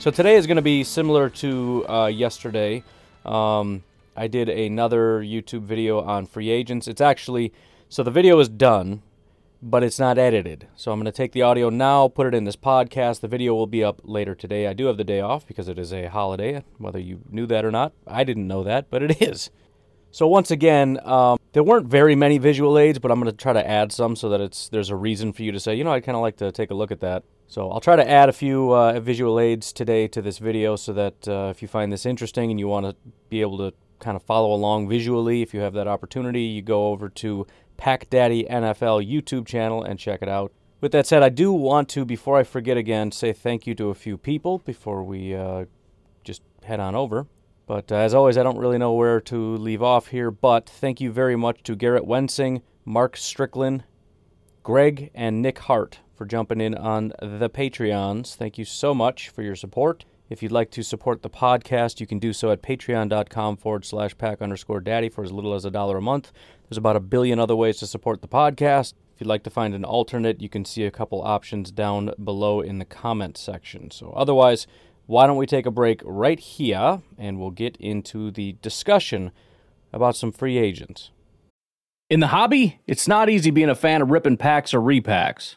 So today is going to be similar to uh, yesterday. Um, I did another YouTube video on free agents. It's actually, so the video is done, but it's not edited. So I'm going to take the audio now, put it in this podcast. The video will be up later today. I do have the day off because it is a holiday, whether you knew that or not. I didn't know that, but it is. So once again, um, there weren't very many visual aids, but I'm going to try to add some so that it's there's a reason for you to say, you know, I'd kind of like to take a look at that. So I'll try to add a few uh, visual aids today to this video so that uh, if you find this interesting and you want to be able to kind of follow along visually, if you have that opportunity, you go over to Pack Daddy NFL YouTube channel and check it out. With that said, I do want to, before I forget again, say thank you to a few people before we uh, just head on over. But uh, as always, I don't really know where to leave off here, but thank you very much to Garrett Wensing, Mark Strickland, Greg, and Nick Hart for jumping in on the Patreons. Thank you so much for your support. If you'd like to support the podcast, you can do so at patreon.com forward slash pack underscore daddy for as little as a dollar a month. There's about a billion other ways to support the podcast. If you'd like to find an alternate, you can see a couple options down below in the comment section. So, otherwise, why don't we take a break right here and we'll get into the discussion about some free agents. In the hobby, it's not easy being a fan of ripping packs or repacks.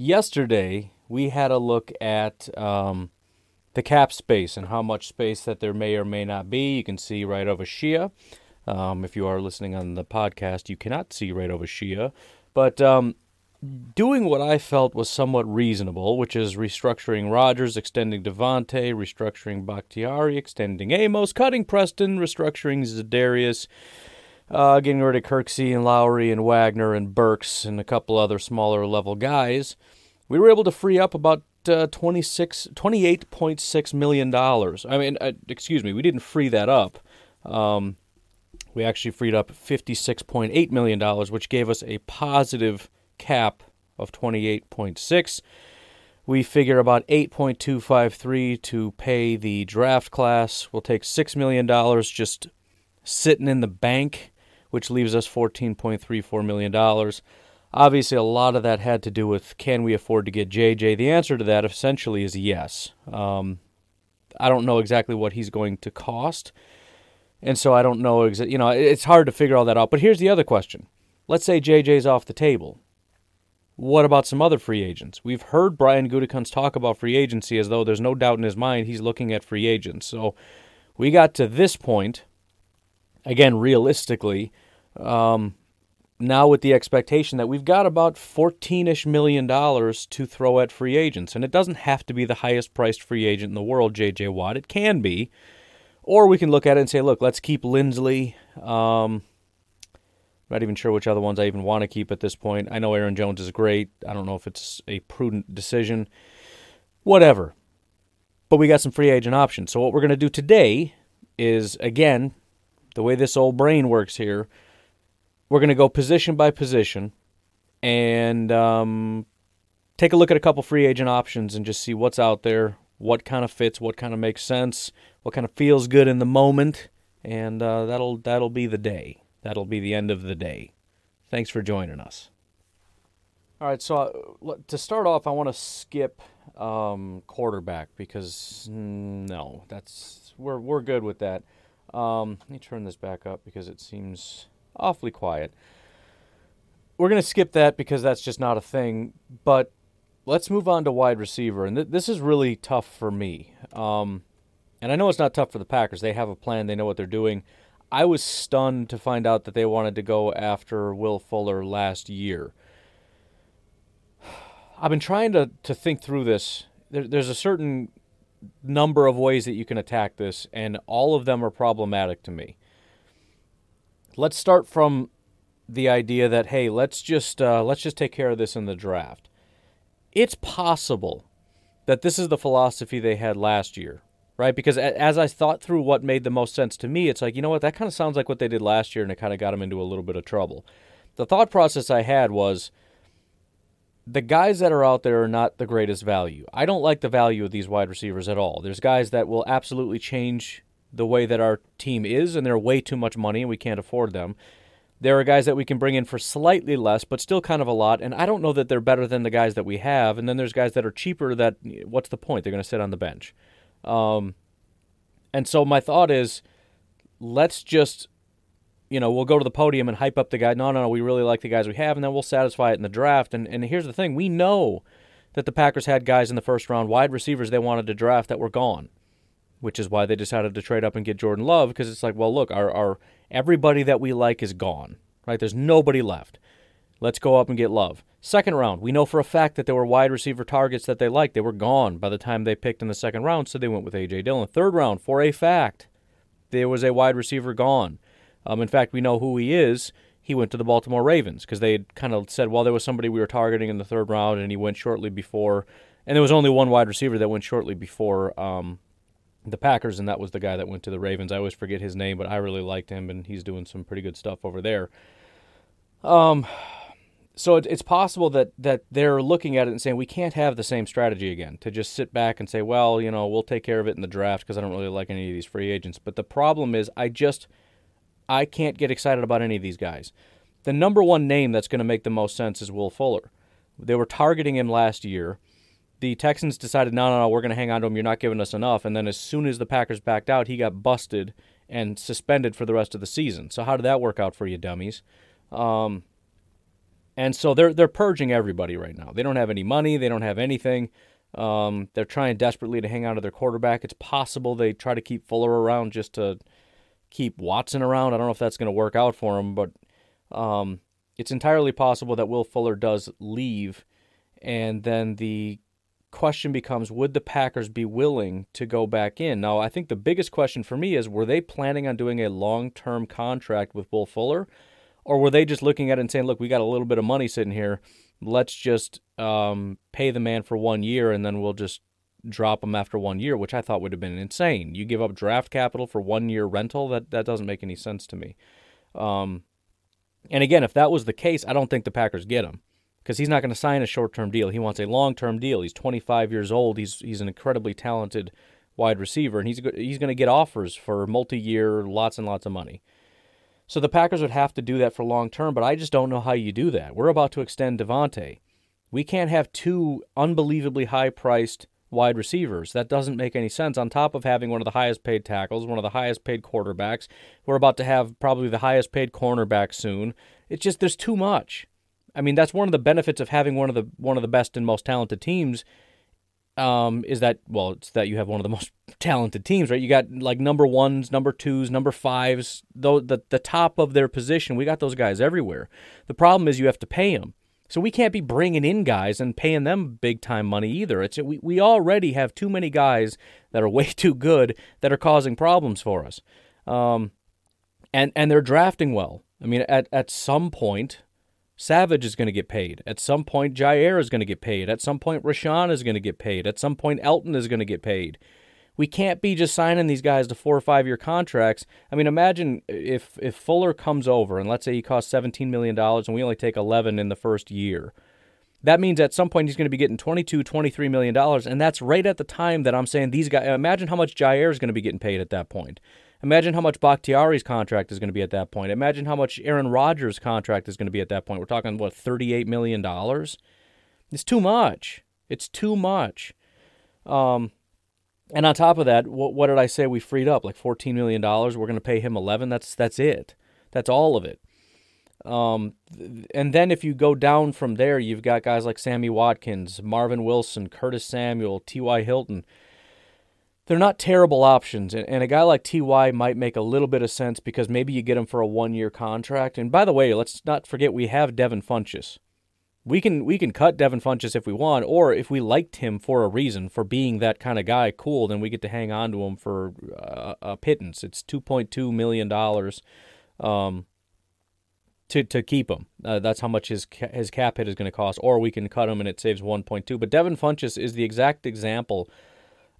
Yesterday, we had a look at um, the cap space and how much space that there may or may not be. You can see right over Shia. Um, if you are listening on the podcast, you cannot see right over Shia. But um, doing what I felt was somewhat reasonable, which is restructuring Rodgers, extending Davante, restructuring Bakhtiari, extending Amos, cutting Preston, restructuring Za'Darius, uh, getting rid of Kirksey and Lowry and Wagner and Burks and a couple other smaller level guys. We were able to free up about uh, 26, $28.6 million. I mean, uh, excuse me, we didn't free that up. Um, we actually freed up $56.8 million, which gave us a positive cap of 28.6. We figure about 8.253 to pay the draft class. We'll take $6 million just sitting in the bank, which leaves us $14.34 million. Obviously, a lot of that had to do with can we afford to get JJ? The answer to that essentially is yes. Um, I don't know exactly what he's going to cost, and so I don't know exactly. You know, it's hard to figure all that out. But here's the other question: Let's say JJ's off the table. What about some other free agents? We've heard Brian Gutekunst talk about free agency as though there's no doubt in his mind he's looking at free agents. So we got to this point, again, realistically, um, now with the expectation that we've got about 14ish million dollars to throw at free agents. And it doesn't have to be the highest priced free agent in the world, JJ Watt. It can be. Or we can look at it and say, look, let's keep Linsley. Um, not even sure which other ones I even want to keep at this point. I know Aaron Jones is great. I don't know if it's a prudent decision. Whatever. But we got some free agent options. So what we're going to do today is, again, the way this old brain works here, we're going to go position by position and um, take a look at a couple free agent options and just see what's out there, what kind of fits, what kind of makes sense, what kind of feels good in the moment, and uh, that'll that'll be the day. That'll be the end of the day. Thanks for joining us. All right, so uh, to start off, I want to skip um, quarterback because no, that's we're we're good with that. Um, let me turn this back up because it seems awfully quiet. We're gonna skip that because that's just not a thing. But let's move on to wide receiver, and th- this is really tough for me. Um, and I know it's not tough for the Packers. They have a plan. They know what they're doing. I was stunned to find out that they wanted to go after Will Fuller last year. I've been trying to, to think through this. There, there's a certain number of ways that you can attack this, and all of them are problematic to me. Let's start from the idea that hey, let's just uh, let's just take care of this in the draft. It's possible that this is the philosophy they had last year, right? Because as I thought through what made the most sense to me, it's like you know what that kind of sounds like what they did last year, and it kind of got them into a little bit of trouble. The thought process I had was the guys that are out there are not the greatest value. I don't like the value of these wide receivers at all. There's guys that will absolutely change the way that our team is, and they're way too much money, and we can't afford them. There are guys that we can bring in for slightly less, but still kind of a lot, and I don't know that they're better than the guys that we have. And then there's guys that are cheaper that, what's the point? They're going to sit on the bench. Um, and so my thought is let's just you know, we'll go to the podium and hype up the guy. No, no, no, we really like the guys we have, and then we'll satisfy it in the draft. And and here's the thing: we know that the Packers had guys in the first round, wide receivers they wanted to draft that were gone, which is why they decided to trade up and get Jordan Love because it's like, well, look, our our everybody that we like is gone, right? There's nobody left. Let's go up and get Love. Second round, we know for a fact that there were wide receiver targets that they liked. They were gone by the time they picked in the second round, so they went with A.J. Dillon. Third round, for a fact, there was a wide receiver gone. Um, in fact, we know who he is. He went to the Baltimore Ravens because they had kind of said, well, there was somebody we were targeting in the third round, and he went shortly before. And there was only one wide receiver that went shortly before um, the Packers, and that was the guy that went to the Ravens. I always forget his name, but I really liked him, and he's doing some pretty good stuff over there. Um, so it, it's possible that that they're looking at it and saying we can't have the same strategy again to just sit back and say, well, you know, we'll take care of it in the draft because I don't really like any of these free agents. But the problem is, I just I can't get excited about any of these guys. The number one name that's going to make the most sense is Will Fuller. They were targeting him last year. The Texans decided, no, no, no, we're going to hang on to him. You're not giving us enough. And then as soon as the Packers backed out, he got busted and suspended for the rest of the season. So how did that work out for you, dummies? Um, and so they're they're purging everybody right now. They don't have any money. They don't have anything. Um, they're trying desperately to hang on to their quarterback. It's possible they try to keep Fuller around just to keep Watson around. I don't know if that's going to work out for him, but um, it's entirely possible that Will Fuller does leave. And then the question becomes would the Packers be willing to go back in? Now, I think the biggest question for me is were they planning on doing a long term contract with Will Fuller? Or were they just looking at it and saying, look, we got a little bit of money sitting here. Let's just um, pay the man for one year and then we'll just drop him after one year, which I thought would have been insane. You give up draft capital for one year rental. That that doesn't make any sense to me. Um, and again, if that was the case, I don't think the Packers get him because he's not going to sign a short term deal. He wants a long term deal. He's 25 years old. He's he's an incredibly talented wide receiver, and he's he's going to get offers for multi year, lots and lots of money. So the Packers would have to do that for long term, but I just don't know how you do that. We're about to extend Davante. We can't have two unbelievably high priced wide receivers. That doesn't make any sense. On top of having one of the highest paid tackles, one of the highest paid quarterbacks, we're about to have probably the highest paid cornerback soon. It's just there's too much. I mean, that's one of the benefits of having one of the one of the best and most talented teams. Um, is that well? It's that you have one of the most talented teams, right? You got like number ones, number twos, number fives, though the the top of their position. We got those guys everywhere. The problem is you have to pay them. So we can't be bringing in guys and paying them big time money either. It's we, we already have too many guys that are way too good that are causing problems for us. Um, and and they're drafting well. I mean, at at some point, Savage is going to get paid. At some point, Jair is going to get paid. At some point, Rashan is going to get paid. At some point, Elton is going to get paid. We can't be just signing these guys to four or five year contracts. I mean, imagine if if Fuller comes over and let's say he costs seventeen million dollars and we only take eleven in the first year. That means at some point he's going to be getting 22, 23 million dollars, and that's right at the time that I'm saying these guys. Imagine how much Jair is going to be getting paid at that point. Imagine how much Bakhtiari's contract is going to be at that point. Imagine how much Aaron Rodgers' contract is going to be at that point. We're talking what 38 million dollars. It's too much. It's too much. Um, and on top of that, what, what did I say we freed up? Like 14 million dollars. We're going to pay him 11. That's that's it. That's all of it. Um, and then if you go down from there, you've got guys like Sammy Watkins, Marvin Wilson, Curtis Samuel, T.Y. Hilton. They're not terrible options. And, and a guy like T.Y. might make a little bit of sense because maybe you get him for a one year contract. And by the way, let's not forget we have Devin Funchess. We can we can cut Devin Funchess if we want, or if we liked him for a reason, for being that kind of guy, cool, then we get to hang on to him for uh, a pittance. It's two point two million dollars. Um, to to keep him. Uh, that's how much his his cap hit is going to cost, or we can cut him and it saves 1.2. But Devin Funchess is the exact example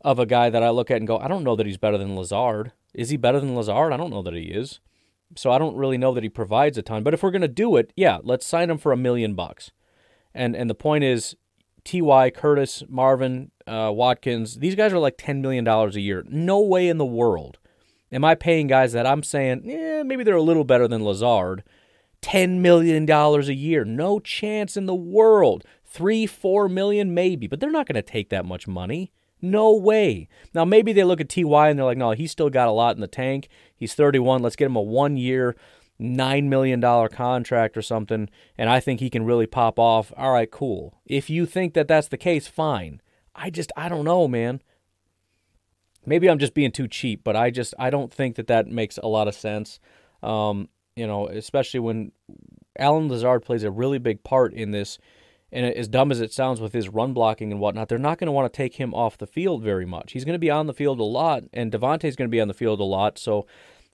of a guy that I look at and go, I don't know that he's better than Lazard. Is he better than Lazard? I don't know that he is. So I don't really know that he provides a ton. But if we're going to do it, yeah, let's sign him for a million bucks. And and the point is, Ty Curtis Marvin uh, Watkins, these guys are like ten million dollars a year. No way in the world am I paying guys that I'm saying, yeah, maybe they're a little better than Lazard $10 million a year. No chance in the world. Three, four million, maybe, but they're not going to take that much money. No way. Now, maybe they look at TY and they're like, no, he's still got a lot in the tank. He's 31. Let's get him a one year, $9 million contract or something. And I think he can really pop off. All right, cool. If you think that that's the case, fine. I just, I don't know, man. Maybe I'm just being too cheap, but I just, I don't think that that makes a lot of sense. Um, you know, especially when Allen Lazard plays a really big part in this. And as dumb as it sounds with his run blocking and whatnot, they're not going to want to take him off the field very much. He's going to be on the field a lot, and Davante's going to be on the field a lot. So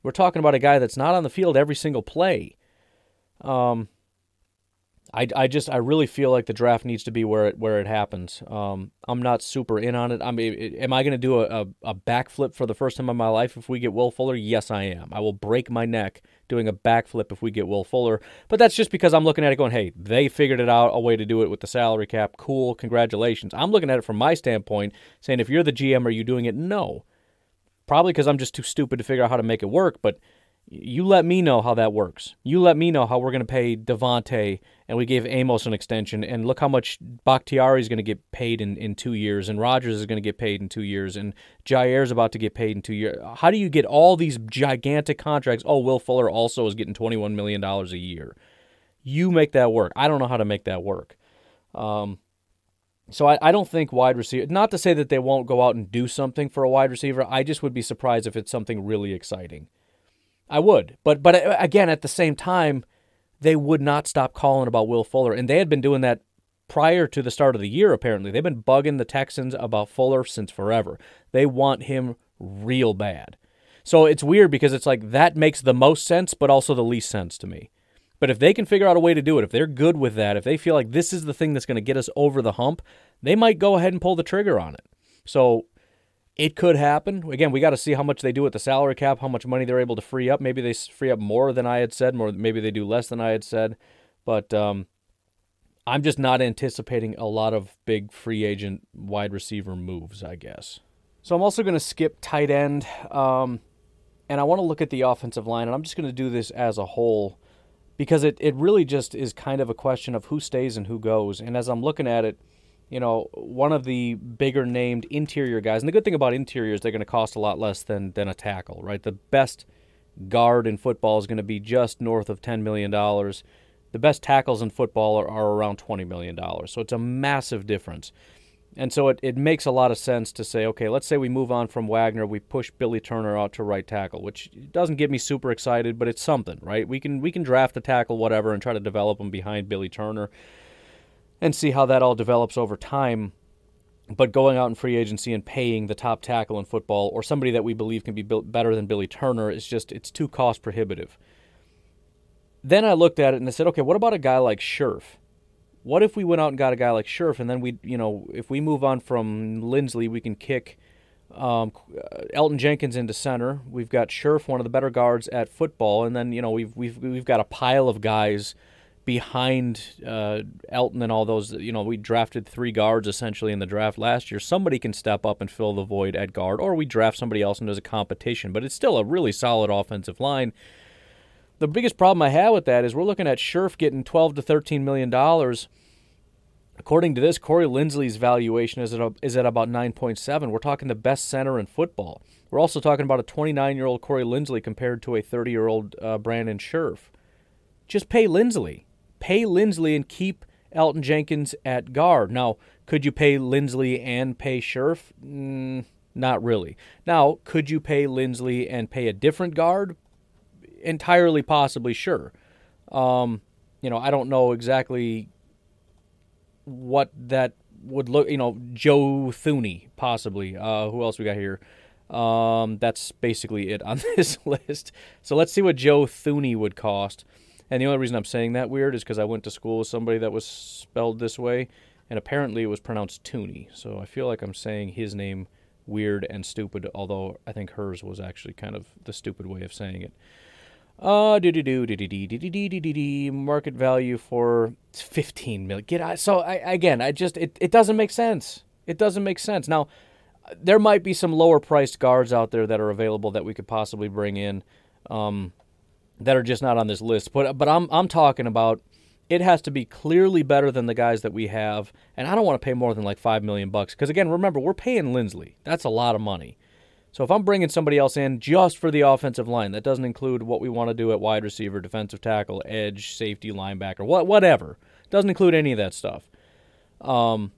we're talking about a guy that's not on the field every single play. Um, I, I just I really feel like the draft needs to be where it where it happens. Um, I'm not super in on it. I mean, am I going to do a, a, a backflip for the first time in my life if we get Will Fuller? Yes, I am. I will break my neck doing a backflip if we get Will Fuller. But that's just because I'm looking at it going, hey, they figured it out a way to do it with the salary cap. Cool, congratulations. I'm looking at it from my standpoint, saying if you're the GM, are you doing it? No. Probably because I'm just too stupid to figure out how to make it work. But you let me know how that works. You let me know how we're going to pay Davante, and we gave Amos an extension, and look how much Bakhtiari is going to get paid in, in two years, and Rodgers is going to get paid in two years, and Jair is about to get paid in two years. How do you get all these gigantic contracts? Oh, Will Fuller also is getting $21 million a year. You make that work. I don't know how to make that work. Um, so I, I don't think wide receiver, not to say that they won't go out and do something for a wide receiver. I just would be surprised if it's something really exciting. I would. But but uh, again, at the same time, they would not stop calling about Will Fuller, and they had been doing that prior to the start of the year. Apparently, they've been bugging the Texans about Fuller since forever. They want him real bad. So it's weird because it's like that makes the most sense, but also the least sense to me. But if they can figure out a way to do it, if they're good with that, if they feel like this is the thing that's going to get us over the hump, they might go ahead and pull the trigger on it. So it could happen. Again, we got to see how much they do with the salary cap, how much money they're able to free up. Maybe they free up more than I had said, more maybe they do less than I had said. But um, I'm just not anticipating a lot of big free agent wide receiver moves, I guess. So I'm also going to skip tight end, um, and I want to look at the offensive line, and I'm just going to do this as a whole because it, it really just is kind of a question of who stays and who goes. And as I'm looking at it, you know, one of the bigger named interior guys. And the good thing about interiors, they're going to cost a lot less than than a tackle, right? The best guard in football is going to be just north of $10 million. The best tackles in football are, are around $20 million. So it's a massive difference. And so it, it makes a lot of sense to say, okay, let's say we move on from Wagner, we push Billy Turner out to right tackle, which doesn't get me super excited, but it's something, right? We can we can draft a tackle, whatever, and try to develop him behind Billy Turner and see how that all develops over time. But going out in free agency and paying the top tackle in football or somebody that we believe can be built better than Billy Turner is just it's too cost prohibitive. Then I looked at it and I said, okay, what about a guy like Scherff? What if we went out and got a guy like Scherff and then we, you know, if we move on from Linsley, we can kick um, Elgton Jenkins into center. We've got Scherff, one of the better guards at football, and then you know we've we've we've got a pile of guys behind uh, Elgton and all those. You know, we drafted three guards essentially in the draft last year. Somebody can step up and fill the void at guard, or we draft somebody else and there's a competition. But it's still a really solid offensive line. The biggest problem I have with that is we're looking at Scherff getting 12 to 13 million dollars. According to this, Corey Linsley's valuation is at, is at about 9.7. We're talking the best center in football. We're also talking about a 29 year old Corey Linsley compared to a 30 year old uh, Brandon Scherff. Just pay Linsley pay Linsley and keep Elton Jenkins at guard. Now, could you pay Linsley and pay Scherff? Mm, not really. Now, could you pay Linsley and pay a different guard? Entirely possibly, sure. Um, you know, I don't know exactly what that would look. You know, Joe Thuney possibly. Uh, who else we got here? Um, that's basically it on this list. So let's see what Joe Thuney would cost. And the only reason I'm saying that weird is because I went to school with somebody that was spelled this way, and apparently it was pronounced Tooney. So I feel like I'm saying his name weird and stupid, although I think hers was actually kind of the stupid way of saying it. Uh, do do do do do do do do do market value for 15 million. Get out. So I again, I just it, it doesn't make sense. It doesn't make sense. Now, there might be some lower priced guards out there that are available that we could possibly bring in. Um, that are just not on this list. But but I'm I'm talking about it has to be clearly better than the guys that we have, and I don't want to pay more than like five million bucks because again, remember we're paying Linsley. That's a lot of money. So if I'm bringing somebody else in just for the offensive line, that doesn't include what we want to do at wide receiver, defensive tackle, edge, safety, linebacker, what whatever. Doesn't include any of that stuff. Um,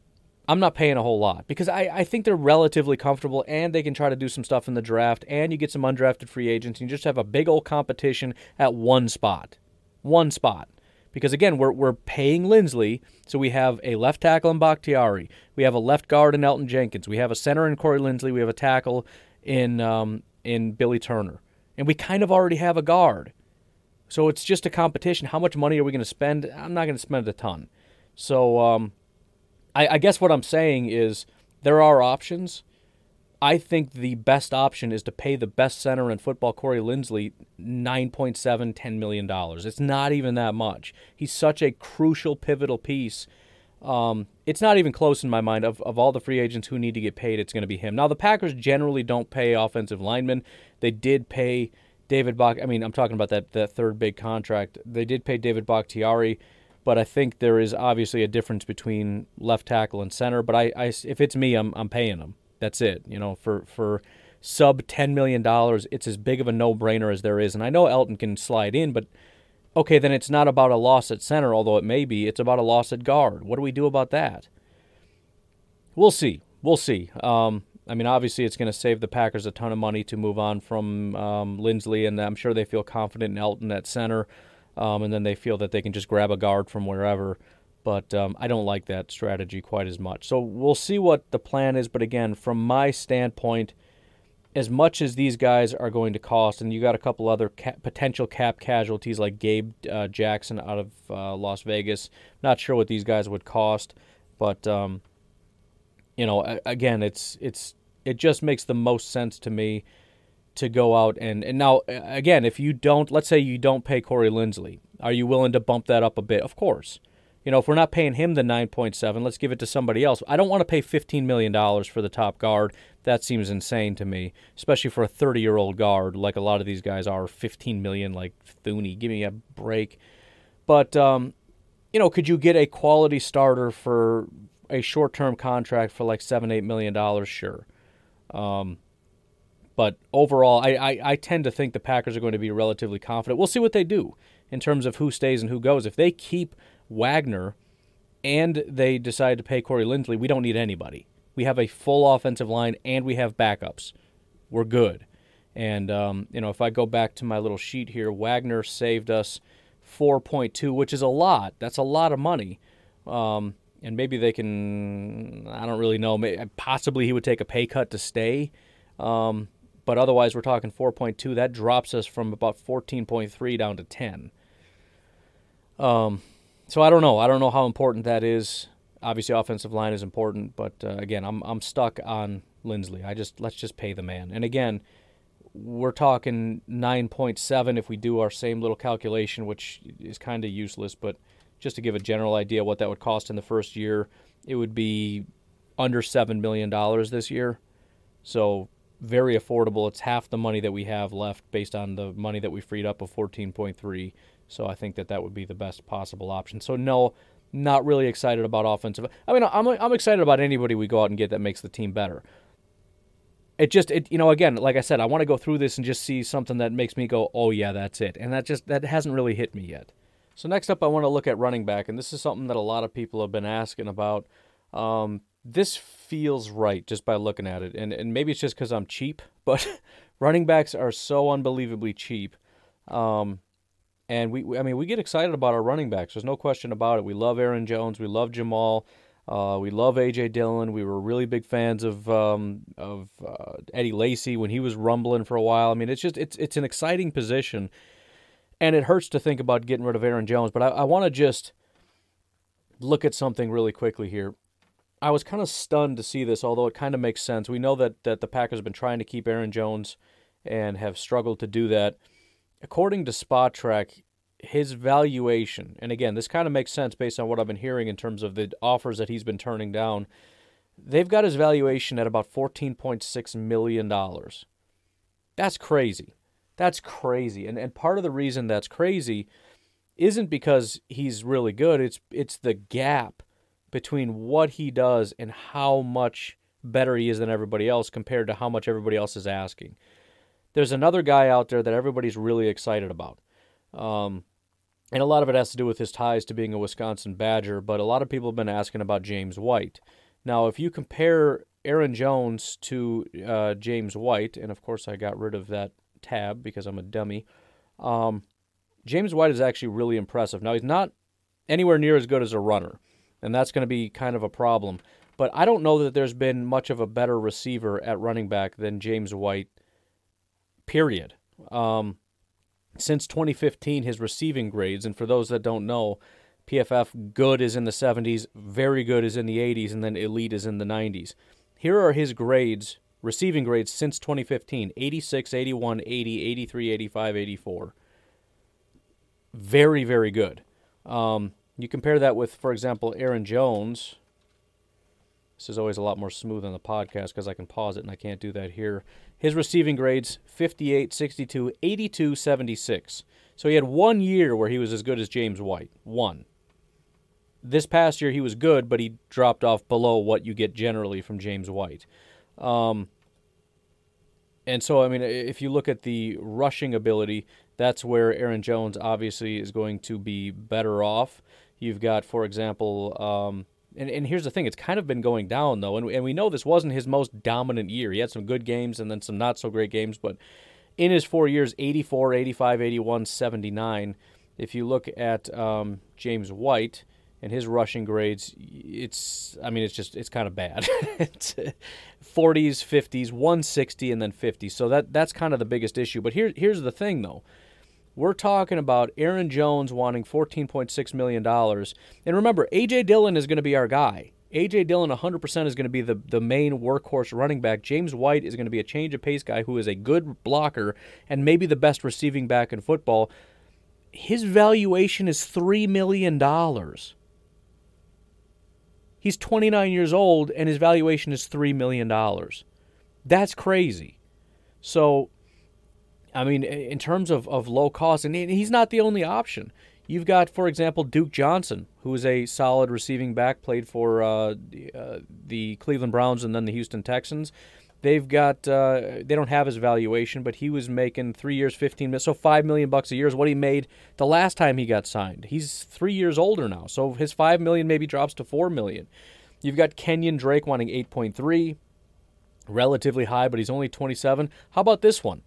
I'm not paying a whole lot because I, I think they're relatively comfortable and they can try to do some stuff in the draft and you get some undrafted free agents and you just have a big old competition at one spot. One spot. Because again, we're, we're paying Linsley, so we have a left tackle in Bakhtiari. We have a left guard in Elton Jenkins. We have a center in Corey Linsley. We have a tackle in um, in Billy Turner. And we kind of already have a guard. So it's just a competition. How much money are we going to spend? I'm not going to spend a ton. So um, I, I guess what I'm saying is there are options. I think the best option is to pay the best center in football, Corey Linsley, $9.7, $10 million. It's not even that much. He's such a crucial, pivotal piece. Um, it's not even close in my mind. Of, of all the free agents who need to get paid, it's going to be him. Now, the Packers generally don't pay offensive linemen. They did pay David Bach. I mean, I'm talking about that, that third big contract. They did pay David Bakhtiari but I think there is obviously a difference between left tackle and center. But I, I if it's me, I'm I'm paying them. That's it. You know, for for sub ten million dollars, it's as big of a no brainer as there is. And I know Elton can slide in, but okay, then it's not about a loss at center, although it may be. It's about a loss at guard. What do we do about that? We'll see. We'll see. Um, I mean, obviously, it's going to save the Packers a ton of money to move on from um, Linsley, and I'm sure they feel confident in Elton at center um, and then they feel that they can just grab a guard from wherever. But um, I don't like that strategy quite as much. So we'll see what the plan is. But again, from my standpoint, as much as these guys are going to cost, and you got a couple other ca- potential cap casualties like Gabe uh, Jackson out of uh, Las Vegas. Not sure what these guys would cost, but um, you know, again, it's it's it just makes the most sense to me to go out and and now again, if you don't, let's say you don't pay Corey Linsley, are you willing to bump that up a bit? Of course. You know, if we're not paying him the 9.7, let's give it to somebody else. I don't want to pay 15 million dollars for the top guard. That seems insane to me, especially for a 30-year-old guard like a lot of these guys are. 15 million, like Thuney, give me a break. But um, you know, could you get a quality starter for a short-term contract for like seven, eight million dollars? Sure. Um, but overall, I, I, I, tend to think the Packers are going to be relatively confident. We'll see what they do in terms of who stays and who goes. If they keep Wagner and they decide to pay Corey Linsley, we don't need anybody. We have a full offensive line and we have backups. We're good. And, um, you know, if I go back to my little sheet here, Wagner saved us 4.2, which is a lot. That's a lot of money. Um, and maybe they can, I don't really know. Possibly he would take a pay cut to stay. Um, but otherwise we're talking 4.2. That drops us from about 14.3 down to 10. Um, so I don't know. I don't know how important that is. Obviously, offensive line is important, but uh, again, I'm I'm stuck on Linsley. I just let's just pay the man. And again, we're talking 9.7 if we do our same little calculation, which is kind of useless. But just to give a general idea what that would cost in the first year, it would be under $7 million this year. So very affordable. It's half the money that we have left based on the money that we freed up of 14.3. So I think that that would be the best possible option. So no, not really excited about offensive. I mean, I'm I'm excited about anybody we go out and get that makes the team better. It just it you know again, like I said, I want to go through this and just see something that makes me go, "Oh yeah, that's it." And that just that hasn't really hit me yet. So next up I want to look at running back, and this is something that a lot of people have been asking about. Um, this feels right just by looking at it. And and maybe it's just cuz I'm cheap, but running backs are so unbelievably cheap. Um, and we, I mean, we get excited about our running backs. There's no question about it. We love Aaron Jones. We love Jamaal. Uh, we love AJ Dillon. We were really big fans of um, of uh, Eddie Lacy when he was rumbling for a while. I mean, it's just it's it's an exciting position, and it hurts to think about getting rid of Aaron Jones. But I, I want to just look at something really quickly here. I was kind of stunned to see this, although it kind of makes sense. We know that that the Packers have been trying to keep Aaron Jones and have struggled to do that according to Spotrac, his valuation, and again, this kind of makes sense based on what I've been hearing in terms of the offers that he's been turning down. They've got his valuation at about $14.6 million. That's crazy. That's crazy. And, and part of the reason that's crazy isn't because he's really good, it's, it's the gap between what he does and how much better he is than everybody else compared to how much everybody else is asking there's another guy out there that everybody's really excited about. Um, and a lot of it has to do with his ties to being a Wisconsin Badger, but a lot of people have been asking about James White. Now, if you compare Aaron Jones to uh, James White, and of course I got rid of that tab because I'm a dummy, um, James White is actually really impressive. Now, he's not anywhere near as good as a runner, and that's going to be kind of a problem. But I don't know that there's been much of a better receiver at running back than James White period. Um, since 2015, his receiving grades, and for those that don't know, PFF good is in the 70s, very good is in the 80s, and then elite is in the 90s. Here are his grades, receiving grades since 2015 86, 81, 80, 83, 85, 84. Very, very good. Um, you compare that with, for example, Aaron Jones. This is always a lot more smooth on the podcast because I can pause it and I can't do that here. His receiving grades 58, 62, 82, 76. So he had one year where he was as good as James White. One. This past year he was good, but he dropped off below what you get generally from James White. Um, and so, I mean, if you look at the rushing ability, that's where Aaron Jones obviously is going to be better off. You've got, for example, um, and, and here's the thing it's kind of been going down though and, and we know this wasn't his most dominant year. He had some good games and then some not so great games but in his four years 84 85 81 79 if you look at um, james white and his rushing grades it's i mean it's just it's kind of bad. It's 40s 50s 160 and then 50 so that that's kind of the biggest issue. But here, here's the thing though we're talking about Aaron Jones wanting $14.6 million. And remember, A.J. Dillon is going to be our guy. A.J. Dillon 100% is going to be the, the main workhorse running back. James White is going to be a change of pace guy who is a good blocker and maybe the best receiving back in football. His valuation is $3 million. He's 29 years old and his valuation is $3 million. That's crazy. So I mean, in terms of, of low cost, and he's not the only option. You've got, for example, Duke Johnson, who is a solid receiving back, played for uh, the, uh, the, Cleveland Browns and then the Houston Texans. They've got uh, they don't have his valuation, but he was making three years, fifteen million, so five million bucks a year is what he made the last time he got signed. He's three years older now, so his five million maybe drops to four million. You've got Kenyan Drake wanting eight point three, relatively high, but he's only twenty seven. How about this one?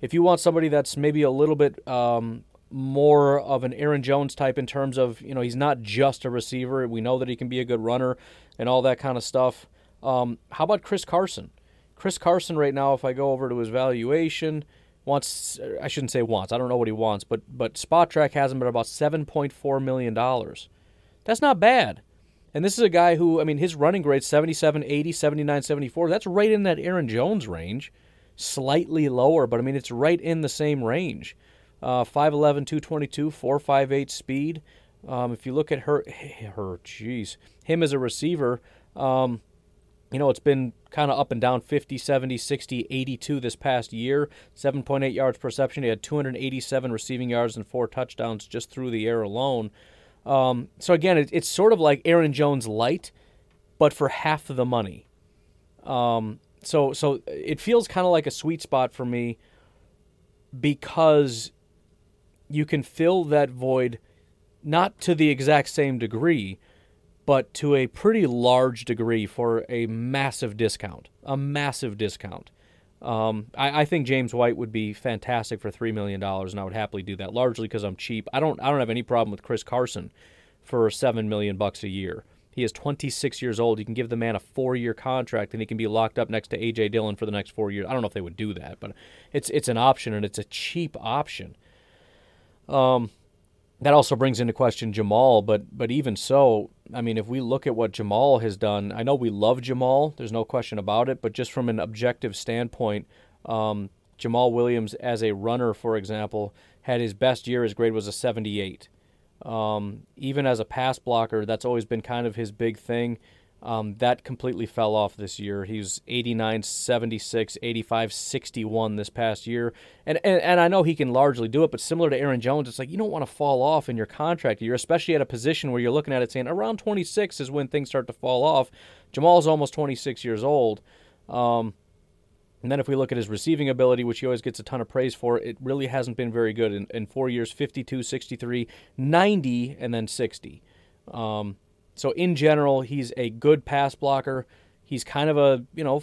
If you want somebody that's maybe a little bit um, more of an Aaron Jones type in terms of, you know, he's not just a receiver. We know that he can be a good runner and all that kind of stuff. Um, how about Chris Carson? Chris Carson, right now, if I go over to his valuation, wants, I shouldn't say wants, I don't know what he wants, but, but Spotrac has him at about $7.4 million. That's not bad. And this is a guy who, I mean, his running grade 77, 80, 79, 74. That's right in that Aaron Jones range slightly lower, but I mean, it's right in the same range. Uh, 5'11, 222, 458 speed. Um, if you look at her, her, jeez, him as a receiver, um, you know, it's been kind of up and down 50, 70, 60, 82 this past year. 7.8 yards per reception. He had 287 receiving yards and four touchdowns just through the air alone. Um, so again, it, it's sort of like Aaron Jones light, but for half the money. Um, so so it feels kind of like a sweet spot for me because you can fill that void not to the exact same degree, but to a pretty large degree for a massive discount. A massive discount. Um, I, I, think James White would be fantastic for three million dollars, and I would happily do that. Largely because I'm cheap. I don't. I don't have any problem with Chris Carson for seven million bucks a year. He is 26 years old. You can give the man a four-year contract, and he can be locked up next to AJ Dillon for the next four years. I don't know if they would do that, but it's it's an option, and it's a cheap option. Um, that also brings into question Jamaal, but but even so, I mean, if we look at what Jamaal has done, I know we love Jamaal. There's no question about it. But just from an objective standpoint, um, Jamaal Williams as a runner, for example, had his best year. His grade was a 78. Um, even as a pass blocker, that's always been kind of his big thing. Um, that completely fell off this year. He was 89, 76, 85, 61 this past year. And, and, and I know he can largely do it, but similar to Aaron Jones, it's like you don't want to fall off in your contract year, especially at a position where you're looking at it saying around 26 is when things start to fall off. Jamaal's almost 26 years old. Um, and then if we look at his receiving ability, which he always gets a ton of praise for, it really hasn't been very good. In, in four years, 52, 63, 90, and then 60. Um, so in general, he's a good pass blocker. He's kind of a you know,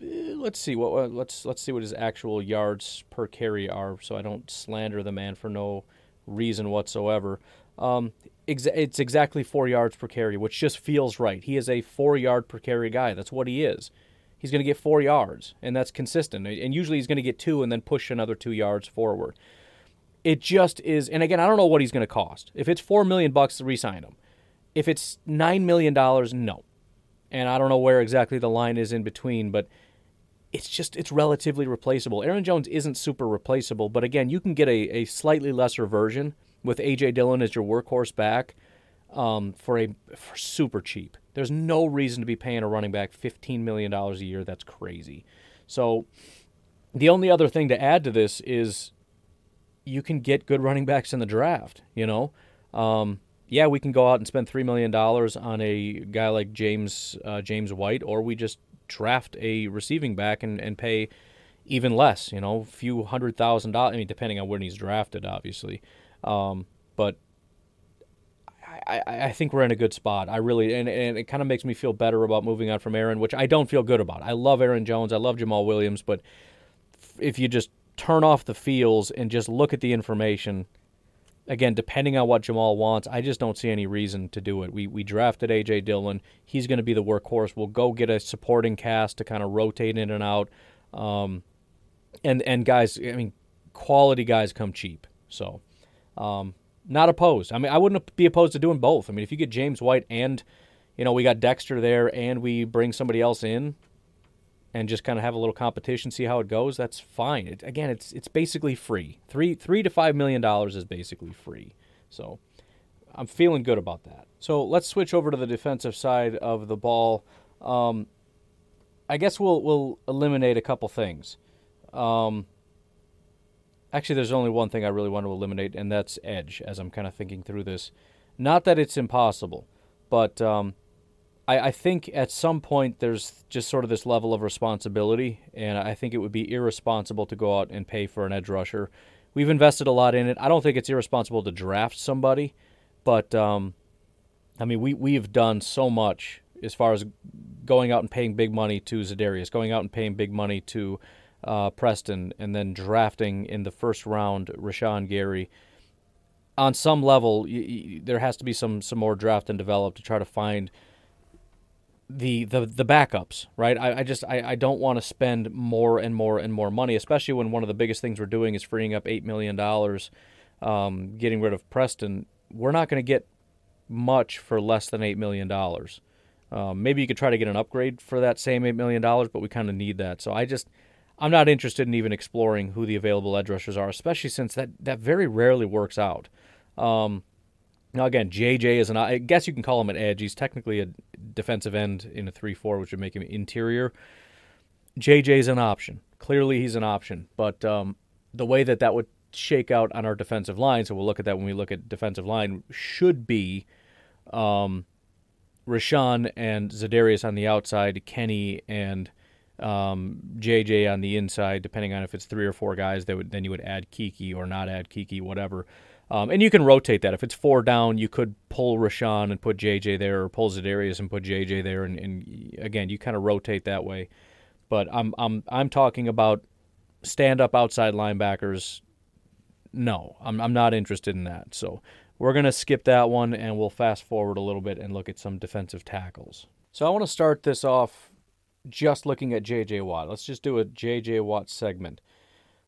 let's see what let's let's see what his actual yards per carry are, so I don't slander the man for no reason whatsoever. Um, it's exactly four yards per carry, which just feels right. He is a four yard per carry guy. That's what he is. He's going to get four yards, and that's consistent. And usually he's going to get two and then push another two yards forward. It just is. And again, I don't know what he's going to cost. If it's four million bucks to re-sign him, if it's $9 million, no. And I don't know where exactly the line is in between, but it's just, it's relatively replaceable. Aaron Jones isn't super replaceable, but again, you can get a, a slightly lesser version with A.J. Dillon as your workhorse back um, for a for super cheap. There's no reason to be paying a running back $15 million a year. That's crazy. So the only other thing to add to this is you can get good running backs in the draft, you know? Um, yeah, we can go out and spend three million dollars on a guy like James uh, James White, or we just draft a receiving back and, and pay even less. You know, a few hundred thousand dollars. I mean, depending on when he's drafted, obviously. Um, but I, I, think we're in a good spot. I really and, and it kind of makes me feel better about moving on from Aaron, which I don't feel good about. I love Aaron Jones. I love Jamaal Williams, but if you just turn off the feels and just look at the information again, depending on what Jamaal wants, I just don't see any reason to do it. We we drafted AJ Dillon. He's going to be the workhorse. We'll go get a supporting cast to kind of rotate in and out. Um, and and guys, I mean, quality guys come cheap. So, um, not opposed. I mean, I wouldn't be opposed to doing both. I mean, if you get James White and you know we got Dexter there, and we bring somebody else in, and just kind of have a little competition, see how it goes, that's fine. It, again, it's it's basically free. Three three to five million dollars is basically free. So I'm feeling good about that. So let's switch over to the defensive side of the ball. Um, I guess we'll we'll eliminate a couple things. Um, actually, there's only one thing I really want to eliminate, and that's edge. As I'm kind of thinking through this, not that it's impossible, but um, I, I think at some point there's just sort of this level of responsibility, and I think it would be irresponsible to go out and pay for an edge rusher. We've invested a lot in it. I don't think it's irresponsible to draft somebody, but um, I mean, we we've done so much as far as going out and paying big money to Za'Darius, going out and paying big money to uh, Preston, and then drafting in the first round Rashan Gary. On some level, there has to be some some more draft and develop to try to find the the the backups, right? I, I just I, I don't want to spend more and more and more money, especially when one of the biggest things we're doing is freeing up eight million dollars, um, getting rid of Preston. We're not going to get much for less than eight million dollars. Um, maybe you could try to get an upgrade for that same eight million dollars, but we kind of need that. So I just I'm not interested in even exploring who the available edge rushers are, especially since that that very rarely works out. Um, Now again, JJ is an I guess you can call him an edge. He's technically a defensive end in a three-four, which would make him interior. JJ is an option. Clearly, he's an option, but um, the way that that would shake out on our defensive line, so we'll look at that when we look at defensive line, should be um, Rashan and Za'Darius on the outside, Kenny and um, JJ on the inside, depending on if it's three or four guys. That would then you would add Keke or not add Keke, whatever. Um, and you can rotate that. If it's four down, you could pull Rashan and put JJ there, or pull Za'Darius and put JJ there, and, and again, you kind of rotate that way. But I'm I'm I'm talking about stand up outside linebackers. No, I'm I'm not interested in that. So we're gonna skip that one, and we'll fast forward a little bit and look at some defensive tackles. So I want to start this off just looking at J.J. Watt. Let's just do a J.J. Watt segment.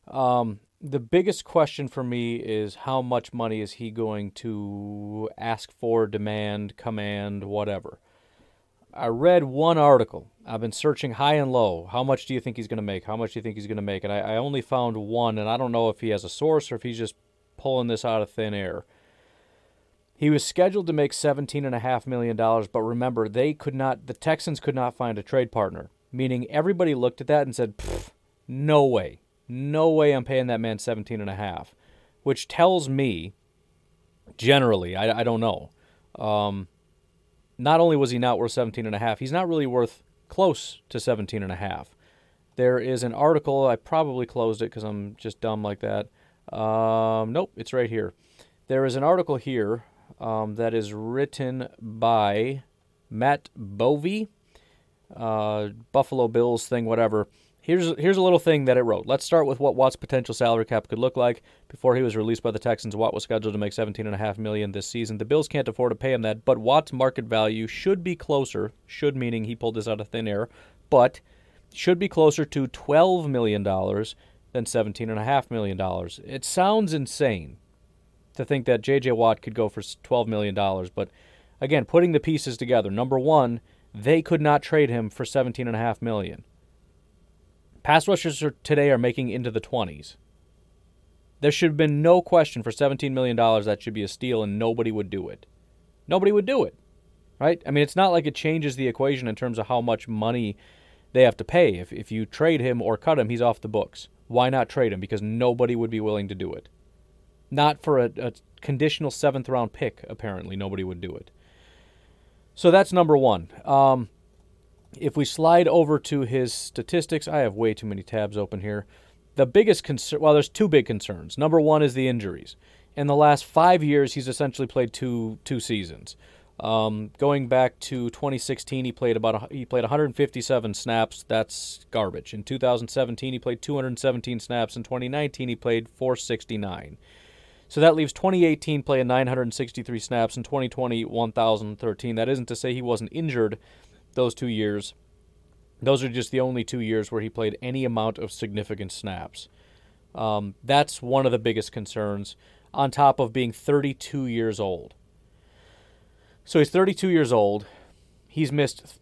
Um, the biggest question for me is how much money is he going to ask for, demand, command, whatever. I read one article. I've been searching high and low. How much do you think he's going to make? How much do you think he's going to make? And I, I only found one, and I don't know if he has a source or if he's just pulling this out of thin air. He was scheduled to make $17.5 million, but remember, they could not, the Texans could not find a trade partner, meaning everybody looked at that and said, no way. No way I'm paying that man 17 and a half, which tells me, generally, I, I don't know. Um, not only was he not worth 17 and a half, he's not really worth close to 17 and a half. There is an article, I probably closed it because I'm just dumb like that. Um, nope, it's right here. There is an article here um, that is written by Matt Bovey, uh, Buffalo Bills thing, whatever. Here's here's a little thing that it wrote. Let's start with what Watt's potential salary cap could look like. Before he was released by the Texans, Watt was scheduled to make 17.5 million this season. The Bills can't afford to pay him that, but Watt's market value should be closer. Should meaning he pulled this out of thin air, but should be closer to 12 million dollars than 17.5 million dollars. It sounds insane to think that J.J. Watt could go for 12 million dollars, but again, putting the pieces together. Number one, they could not trade him for 17.5 million. Pass rushers are, today are making into the 20s. There should have been no question for $17 million that should be a steal, and nobody would do it. Nobody would do it, right? I mean, it's not like it changes the equation in terms of how much money they have to pay. If, if you trade him or cut him, he's off the books. Why not trade him? Because nobody would be willing to do it. Not for a, a conditional seventh round pick, apparently. Nobody would do it. So that's number one. Um, if we slide over to his statistics, I have way too many tabs open here. The biggest concern, well, there's two big concerns. Number one is the injuries. In the last five years, he's essentially played two two seasons. Um, going back to 2016, he played about he played 157 snaps. That's garbage. In 2017, he played 217 snaps. In 2019, he played 469. So that leaves 2018 playing 963 snaps and 2020 1013. That isn't to say he wasn't injured those two years. Those are just the only two years where he played any amount of significant snaps. Um, that's one of the biggest concerns, on top of being 32 years old. So he's 32 years old. He's missed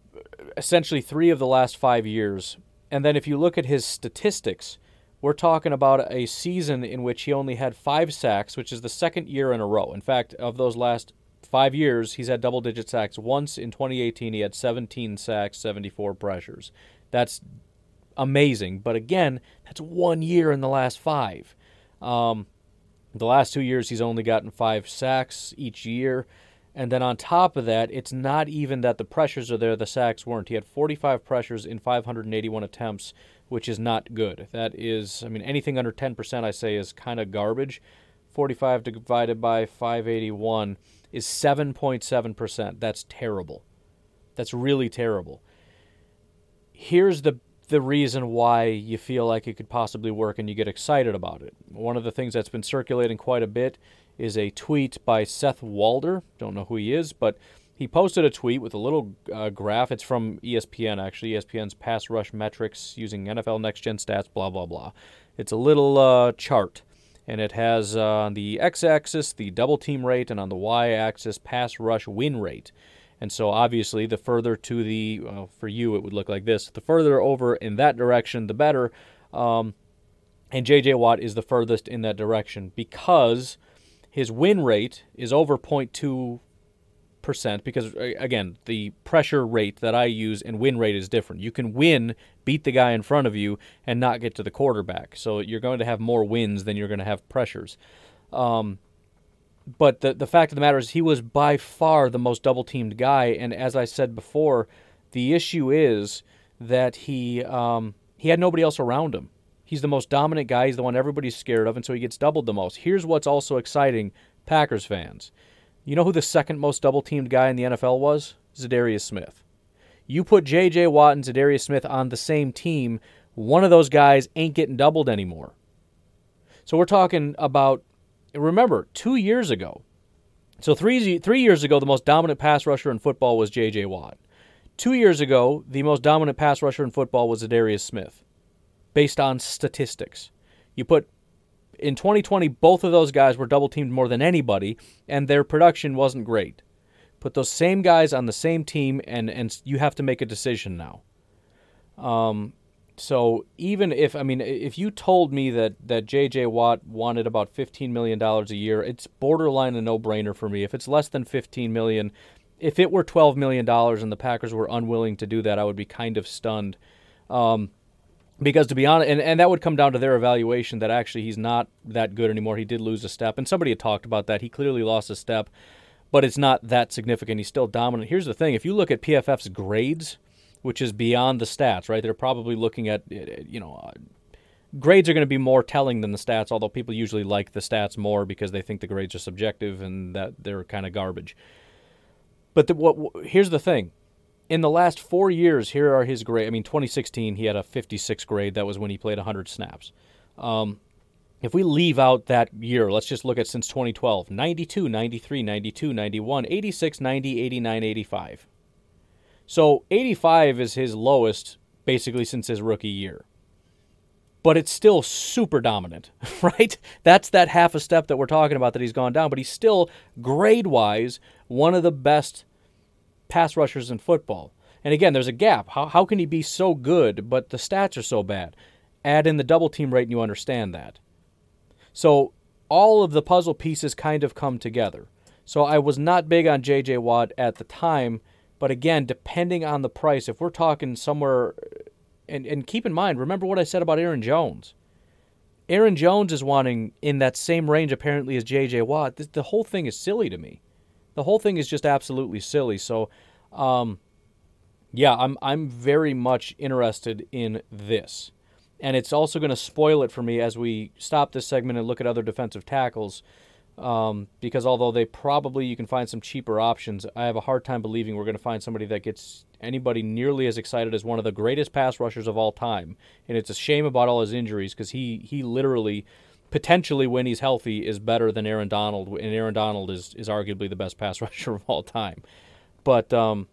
essentially three of the last five years. And then if you look at his statistics, we're talking about a season in which he only had five sacks, which is the second year in a row. In fact, of those last five years, he's had double digit sacks. Once in 2018, he had 17 sacks, 74 pressures. That's amazing. But again, that's one year in the last five. Um, the last two years, he's only gotten five sacks each year. And then on top of that, it's not even that the pressures are there, the sacks weren't. He had 45 pressures in 581 attempts, which is not good. That is, I mean, anything under 10%, I say, is kind of garbage. 45 divided by 581 is 7.7%. That's terrible. That's really terrible. Here's the the reason why you feel like it could possibly work and you get excited about it. One of the things that's been circulating quite a bit is a tweet by Seth Walder. Don't know who he is, but he posted a tweet with a little uh, graph. It's from ESPN, actually. ESPN's pass rush metrics using NFL Next Gen stats, blah, blah, blah. It's a little uh, chart and it has uh, on the x-axis the double team rate and on the y-axis pass rush win rate. And so obviously the further to the well, for you it would look like this. The further over in that direction, the better. Um, and J.J. Watt is the furthest in that direction because His win rate is over 0.2 percent because again the pressure rate that I use and win rate is different. You can win, beat the guy in front of you, and not get to the quarterback. So you're going to have more wins than you're going to have pressures. Um, but the the fact of the matter is he was by far the most double teamed guy, and as I said before, the issue is that he um, he had nobody else around him. He's the most dominant guy. He's the one everybody's scared of, and so he gets doubled the most. Here's what's also exciting, Packers fans. You know who the second most double teamed guy in the NFL was? Za'Darius Smith. You put J.J. Watt and Za'Darius Smith on the same team, one of those guys ain't getting doubled anymore. So we're talking about, remember, two years ago. So three, three years ago, the most dominant pass rusher in football was J.J. Watt. Two years ago, the most dominant pass rusher in football was Za'Darius Smith, based on statistics. You put in 2020, both of those guys were double teamed more than anybody, and their production wasn't great. Put those same guys on the same team, and, and you have to make a decision now. Um, so even if I mean, if you told me that that J.J. Watt wanted about 15 million dollars a year, it's borderline a no-brainer for me. If it's less than 15 million, if it were 12 million dollars and the Packers were unwilling to do that, I would be kind of stunned. Um, because to be honest, and, and that would come down to their evaluation that actually he's not that good anymore. He did lose a step, and somebody had talked about that. He clearly lost a step, but it's not that significant. He's still dominant. Here's the thing: if you look at PFF's grades, which is beyond the stats, right? They're probably looking at, you know, uh, grades are going to be more telling than the stats. Although people usually like the stats more because they think the grades are subjective and that they're kind of garbage. But the, what, here's the thing: in the last four years, here are his grade. I mean, 2016, he had a 56 grade. That was when he played 100 snaps. Um, if we leave out that year, let's just look at since 2012 92, 93, 92, 91, 86, 90, 89, 85. So 85 is his lowest basically since his rookie year. But it's still super dominant, right? That's that half a step that we're talking about that he's gone down, but he's still grade wise one of the best pass rushers in football. And again, there's a gap. How, how can he be so good, but the stats are so bad? Add in the double team rate and you understand that. So all of the puzzle pieces kind of come together. So I was not big on J.J. Watt at the time, but again, depending on the price, if we're talking somewhere, and, and keep in mind, remember what I said about Aaron Jones. Aaron Jones is wanting in that same range apparently as J.J. Watt. This, the whole thing is silly to me the whole thing is just absolutely silly. So, um, yeah, I'm I'm very much interested in this, and it's also going to spoil it for me as we stop this segment and look at other defensive tackles. Um, because although they probably you can find some cheaper options, I have a hard time believing we're going to find somebody that gets anybody nearly as excited as one of the greatest pass rushers of all time. And it's a shame about all his injuries because he he literally potentially when he's healthy is better than Aaron Donald, and Aaron Donald is is arguably the best pass rusher of all time. But um,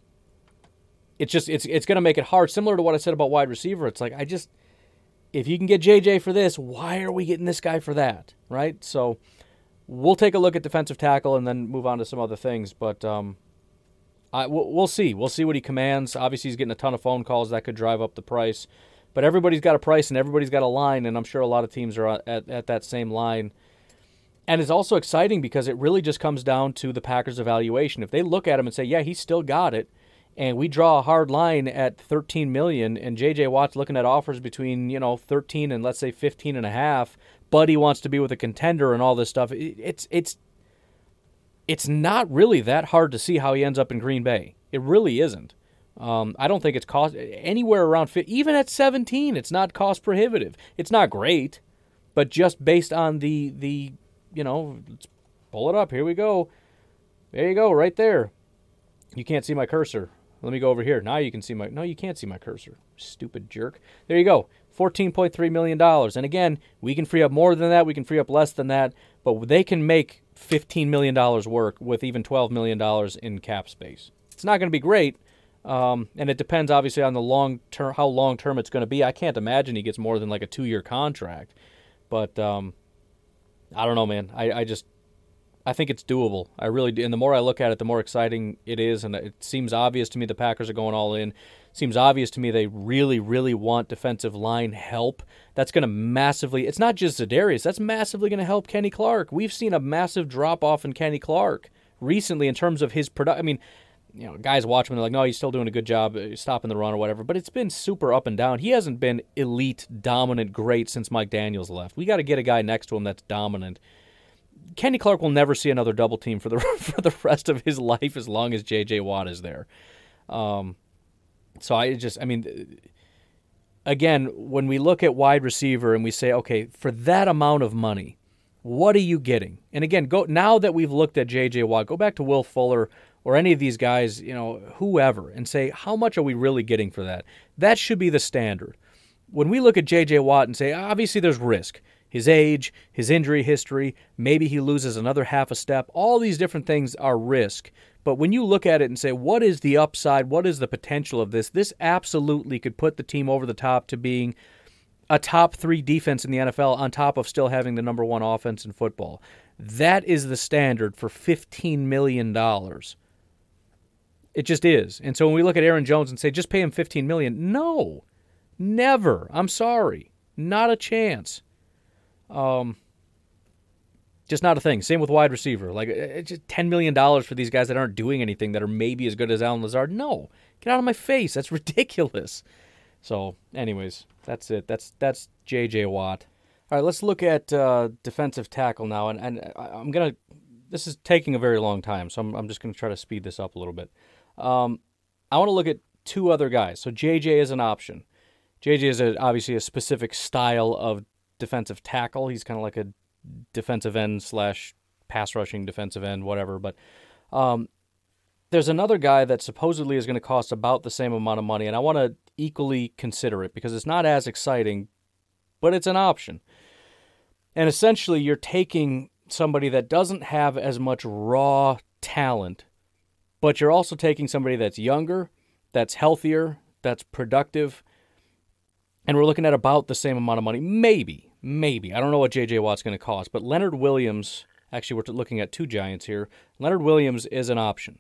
it's just it's it's going to make it hard. Similar to what I said about wide receiver, it's like I just if you can get JJ for this, why are we getting this guy for that? Right? So we'll take a look at defensive tackle and then move on to some other things. But um, I, we'll, we'll see. We'll see what he commands. Obviously, he's getting a ton of phone calls that could drive up the price. But everybody's got a price and everybody's got a line, and I'm sure a lot of teams are uh, at, at that same line. And it's also exciting because it really just comes down to the Packers' evaluation. If they look at him and say, "Yeah, he still got it," and we draw a hard line at 13 million, and J.J. Watt's looking at offers between you know 13 and let's say 15 and a half, but he wants to be with a contender and all this stuff. It's it's it's not really that hard to see how he ends up in Green Bay. It really isn't. Um, I don't think it's cost anywhere around even at 17. It's not cost prohibitive. It's not great, but just based on the the you know, let's pull it up. Here we go. There you go, right there. You can't see my cursor. Let me go over here. Now you can see my. No, you can't see my cursor. Stupid jerk. There you go. $14.3 million. And again, we can free up more than that. We can free up less than that. But they can make $15 million work with even $12 million in cap space. It's not going to be great, um, and it depends obviously on the long term, how long term it's going to be. I can't imagine he gets more than like a two year contract, but um, I don't know, man. I, I just I think it's doable. I really do. And the more I look at it, the more exciting it is, and it seems obvious to me the Packers are going all in. Seems obvious to me they really, really want defensive line help. That's going to massively, it's not just Za'Darius, that's massively going to help Kenny Clark. We've seen a massive drop off in Kenny Clark recently in terms of his production. I mean, you know, guys watch him they're like, no, he's still doing a good job uh, stopping the run or whatever. But it's been super up and down. He hasn't been elite, dominant, great since Mike Daniels left. We got to get a guy next to him that's dominant. Kenny Clark will never see another double team for the for the rest of his life as long as J.J. Watt is there. Um, so I just, I mean, again, when we look at wide receiver and we say, okay, for that amount of money, what are you getting? And again, go now that we've looked at J.J. Watt, go back to Will Fuller or any of these guys, you know, whoever, and say, how much are we really getting for that? That should be the standard. When we look at J.J. Watt and say, obviously there's risk, his age, his injury history, maybe he loses another half a step, all these different things are risk. But when you look at it and say, what is the upside? What is the potential of this? This absolutely could put the team over the top to being a top three defense in the NFL on top of still having the number one offense in football. That is the standard for $15 million. It just is. And so when we look at Aaron Jones and say, just pay him $15 million, no, never. I'm sorry. Not a chance. Um, just not a thing. Same with wide receiver. Like it's just ten million dollars for these guys that aren't doing anything that are maybe as good as Allen Lazard. No, get out of my face. That's ridiculous. So, anyways, that's it. That's that's J.J. Watt. All right, let's look at uh, defensive tackle now, and and I'm gonna. This is taking a very long time, so I'm I'm just gonna try to speed this up a little bit. Um, I want to look at two other guys. So J.J. is an option. J.J. is a, obviously a specific style of defensive tackle. He's kind of like a defensive end slash pass rushing defensive end, whatever. But um, there's another guy that supposedly is going to cost about the same amount of money, and I want to equally consider it because it's not as exciting, but it's an option. And essentially, you're taking somebody that doesn't have as much raw talent, but you're also taking somebody that's younger, that's healthier, that's productive, and we're looking at about the same amount of money, maybe, Maybe. I don't know what J.J. Watt's going to cost, but Leonard Williams, actually, we're looking at two Giants here. Leonard Williams is an option.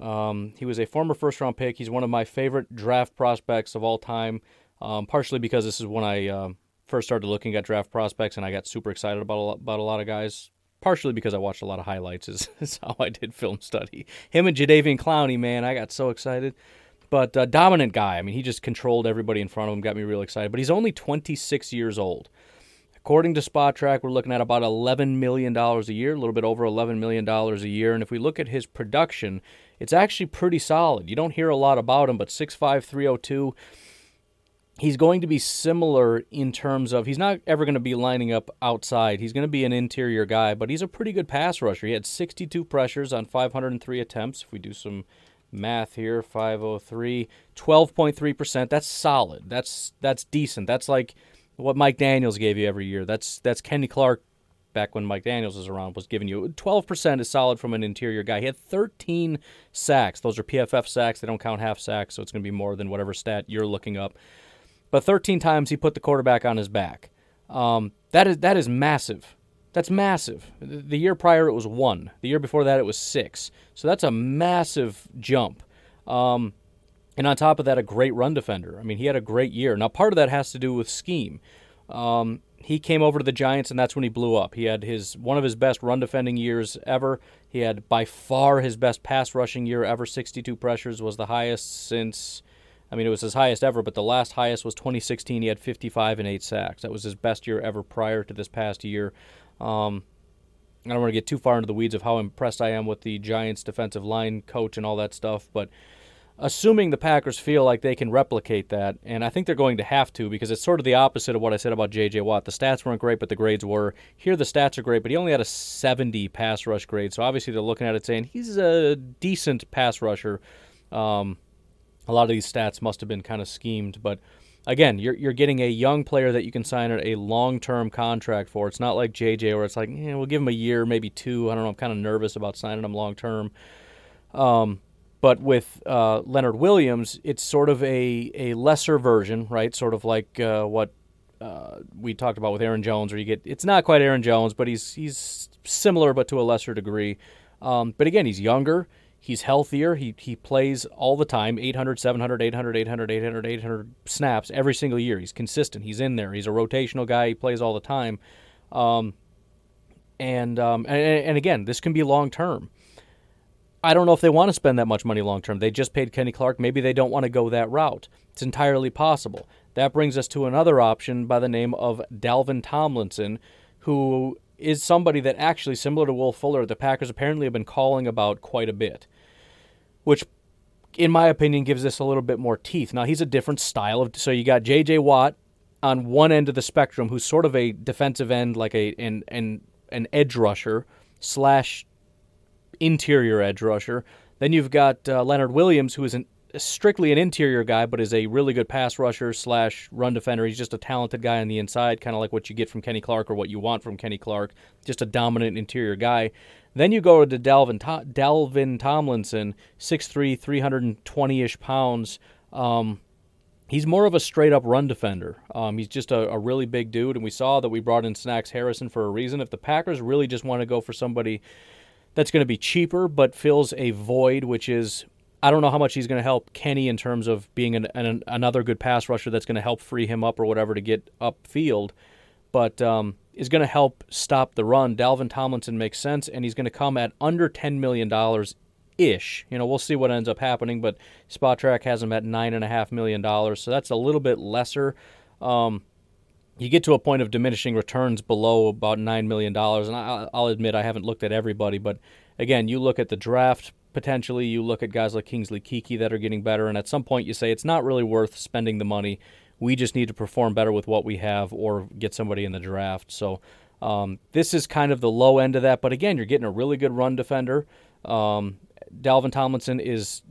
Um, he was a former first round pick. He's one of my favorite draft prospects of all time, um, partially because this is when I uh, first started looking at draft prospects and I got super excited about a lot, about a lot of guys. Partially because I watched a lot of highlights, is, is how I did film study. Him and Jadeveon Clowney, man, I got so excited. But uh, dominant guy. I mean, he just controlled everybody in front of him, got me real excited. But he's only 26 years old. According to Spotrac, we're looking at about $11 million a year, a little bit over $11 million a year. And if we look at his production, it's actually pretty solid. You don't hear a lot about him, but 6'5, 302. He's going to be similar in terms of he's not ever going to be lining up outside. He's going to be an interior guy, but he's a pretty good pass rusher. He had 62 pressures on 503 attempts. If we do some math here 503 12.3% that's solid that's that's decent that's like what Mike Daniels gave you every year. That's that's Kenny Clark back when Mike Daniels was around was giving you 12% is solid from an interior guy. He had 13 sacks. Those are PFF sacks. They don't count half sacks, so it's going to be more than whatever stat you're looking up. But 13 times he put the quarterback on his back. Um, that is that is massive. That's massive. The year prior it was one. The year before that it was six. So that's a massive jump. Um, and on top of that, a great run defender. I mean, he had a great year. Now, part of that has to do with scheme. Um, he came over to the Giants, and that's when he blew up. He had his one of his best run defending years ever. He had by far his best pass rushing year ever. 62 pressures was the highest since. I mean, it was his highest ever, but the last highest was 2016. He had 55 and eight sacks. That was his best year ever prior to this past year. Um, I don't want to get too far into the weeds of how impressed I am with the Giants' defensive line coach and all that stuff, but assuming the Packers feel like they can replicate that, and I think they're going to have to because it's sort of the opposite of what I said about J.J. Watt. The stats weren't great, but the grades were. Here, the stats are great, but he only had a 70 pass rush grade, so obviously they're looking at it saying he's a decent pass rusher. Um, a lot of these stats must have been kind of schemed, but again, you're you're getting a young player that you can sign a long-term contract for. It's not like JJ where it's like, eh, we'll give him a year, maybe two. I don't know. I'm kind of nervous about signing him long-term. Um, but with uh, Leonard Williams, it's sort of a, a lesser version, right? Sort of like uh, what uh, we talked about with Aaron Jones, where you get it's not quite Aaron Jones, but he's he's similar, but to a lesser degree. Um, but again, he's younger. He's healthier. He he plays all the time 800, 700, 800, 800, 800, 800 snaps every single year. He's consistent. He's in there. He's a rotational guy. He plays all the time. Um, and, um, and and again, this can be long term. I don't know if they want to spend that much money long term. They just paid Kenny Clark. Maybe they don't want to go that route. It's entirely possible. That brings us to another option by the name of Dalvin Tomlinson, who is somebody that actually, similar to Will Fuller, the Packers apparently have been calling about quite a bit which in my opinion gives this a little bit more teeth. Now he's a different style of so you got JJ Watt on one end of the spectrum who's sort of a defensive end like a an an, an edge rusher slash interior edge rusher. Then you've got uh, Leonard Williams who is an, strictly an interior guy but is a really good pass rusher slash run defender. He's just a talented guy on the inside, kind of like what you get from Kenny Clark or what you want from Kenny Clark, just a dominant interior guy. Then you go to Dalvin, Tomlinson, 6'3", 320-ish pounds. Um, he's more of a straight-up run defender. Um, he's just a, a, really big dude, and we saw that we brought in Snacks Harrison for a reason. If the Packers really just want to go for somebody that's going to be cheaper but fills a void, which is I don't know how much he's going to help Kenny in terms of being an, an, another good pass rusher that's going to help free him up or whatever to get upfield. But um, is going to help stop the run. Dalvin Tomlinson makes sense, and he's going to come at under $10 million ish. You know, we'll see what ends up happening, but Spotrac has him at $9.5 million, so that's a little bit lesser. Um, you get to a point of diminishing returns below about $9 million, and I, I'll admit I haven't looked at everybody, but again, you look at the draft potentially, you look at guys like Kingsley Keke that are getting better, and at some point you say it's not really worth spending the money we just need to perform better with what we have or get somebody in the draft. So um, this is kind of the low end of that. But again, you're getting a really good run defender. Um, Dalvin Tomlinson is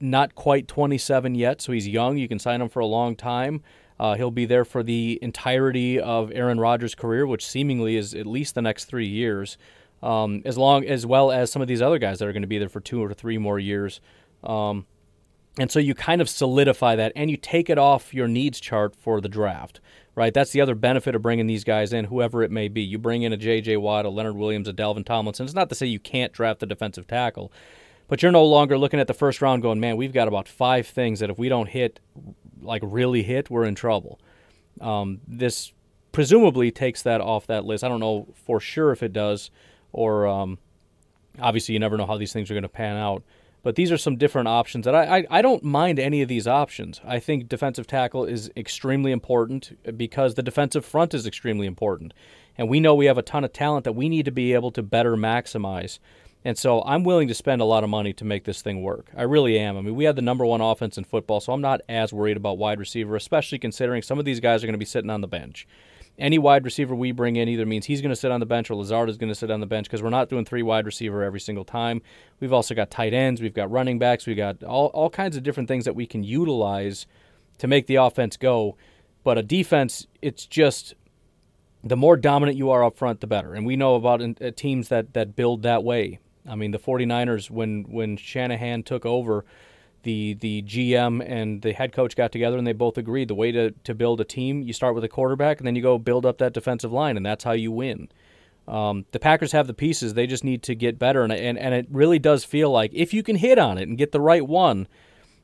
not quite 27 yet, so he's young. You can sign him for a long time. Uh, he'll be there for the entirety of Aaron Rodgers' career, which seemingly is at least the next three years, um, as long as well as some of these other guys that are going to be there for two or three more years. Um, and so you kind of solidify that and you take it off your needs chart for the draft, right? That's the other benefit of bringing these guys in, whoever it may be. You bring in a J.J. Watt, a Leonard Williams, a Dalvin Tomlinson. It's not to say you can't draft the defensive tackle, but you're no longer looking at the first round going, man, we've got about five things that if we don't hit, like really hit, we're in trouble. Um, this presumably takes that off that list. I don't know for sure if it does, or um, obviously you never know how these things are going to pan out. But these are some different options that I, I, I, don't mind any of these options. I think defensive tackle is extremely important uh, because the defensive front is extremely important. And we know we have a ton of talent that we need to be able to better maximize. And so I'm willing to spend a lot of money to make this thing work. I really am. I mean, we have the number one offense in football, so I'm not as worried about wide receiver, especially considering some of these guys are going to be sitting on the bench any wide receiver we bring in either means he's going to sit on the bench or Lazard is going to sit on the bench because we're not doing three wide receiver every single time. We've also got tight ends, we've got running backs, we've got all, all kinds of different things that we can utilize to make the offense go. But a defense, it's just the more dominant you are up front, the better. And we know about uh, teams that, that build that way. I mean, the 49ers, when, when Shanahan took over, the the GM and the head coach got together and they both agreed the way to, to build a team you start with a quarterback and then you go build up that defensive line and that's how you win. Um, the Packers have the pieces they just need to get better and, and and it really does feel like if you can hit on it and get the right one,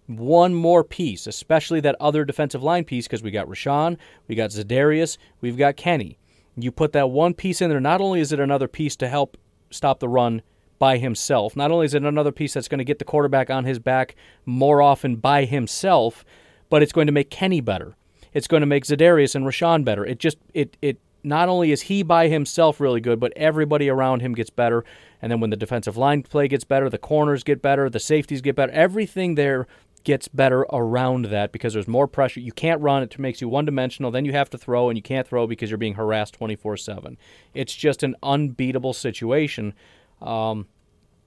one more piece, especially that other defensive line piece because we got Rashan, we got Za'Darius, we've got Kenny. You put that one piece in there. Not only is it another piece to help stop the run by himself. Not only is it another piece that's going to get the quarterback on his back more often by himself, but it's going to make Kenny better. It's going to make Za'Darius and Rashan better. It just it it not only is he by himself really good, but everybody around him gets better. And then when the defensive line play gets better, the corners get better, the safeties get better, everything there gets better around that because there's more pressure. You can't run, it makes you one dimensional. Then you have to throw, and you can't throw because you're being harassed 24 7. It's just an unbeatable situation. Um,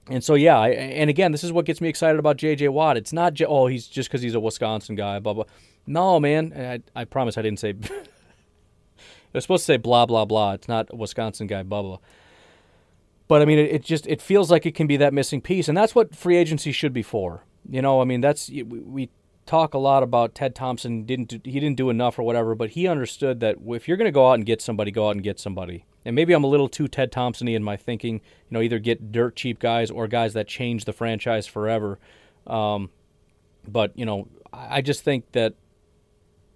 and so yeah, I, and again, this is what gets me excited about J.J. Watt. It's not j- oh he's just because he's a Wisconsin guy, blah blah. No man, I, I promise I didn't say. it was supposed to say blah blah blah. It's not a Wisconsin guy, blah blah. But I mean, it, it just it feels like it can be that missing piece, and that's what free agency should be for. You know, I mean, that's we talk a lot about Ted Thompson didn't do, he didn't do enough or whatever, but he understood that if you're going to go out and get somebody, go out and get somebody. And maybe I'm a little too Ted Thompson-y in my thinking. You know, either get dirt cheap guys or guys that change the franchise forever. Um, but you know, I just think that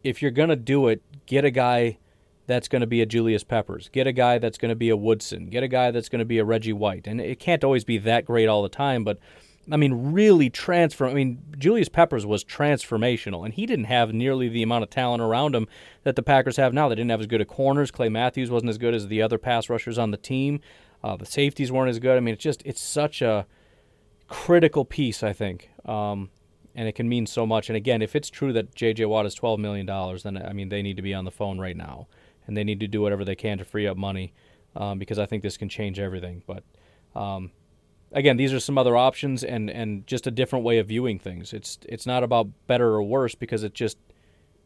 if you're going to do it, get a guy that's going to be a Julius Peppers. Get a guy that's going to be a Woodson. Get a guy that's going to be a Reggie White. And it can't always be that great all the time, but I mean, really transform. I mean, Julius Peppers was transformational, and he didn't have nearly the amount of talent around him that the Packers have now. They didn't have as good a corners. Clay Matthews wasn't as good as the other pass rushers on the team. Uh, the safeties weren't as good. I mean, it's just it's such a critical piece, I think, um, and it can mean so much. And again, if it's true that J.J. Watt is twelve million dollars, then I mean they need to be on the phone right now, and they need to do whatever they can to free up money, um, because I think this can change everything. But um, again, these are some other options and and just a different way of viewing things. It's it's not about better or worse because it just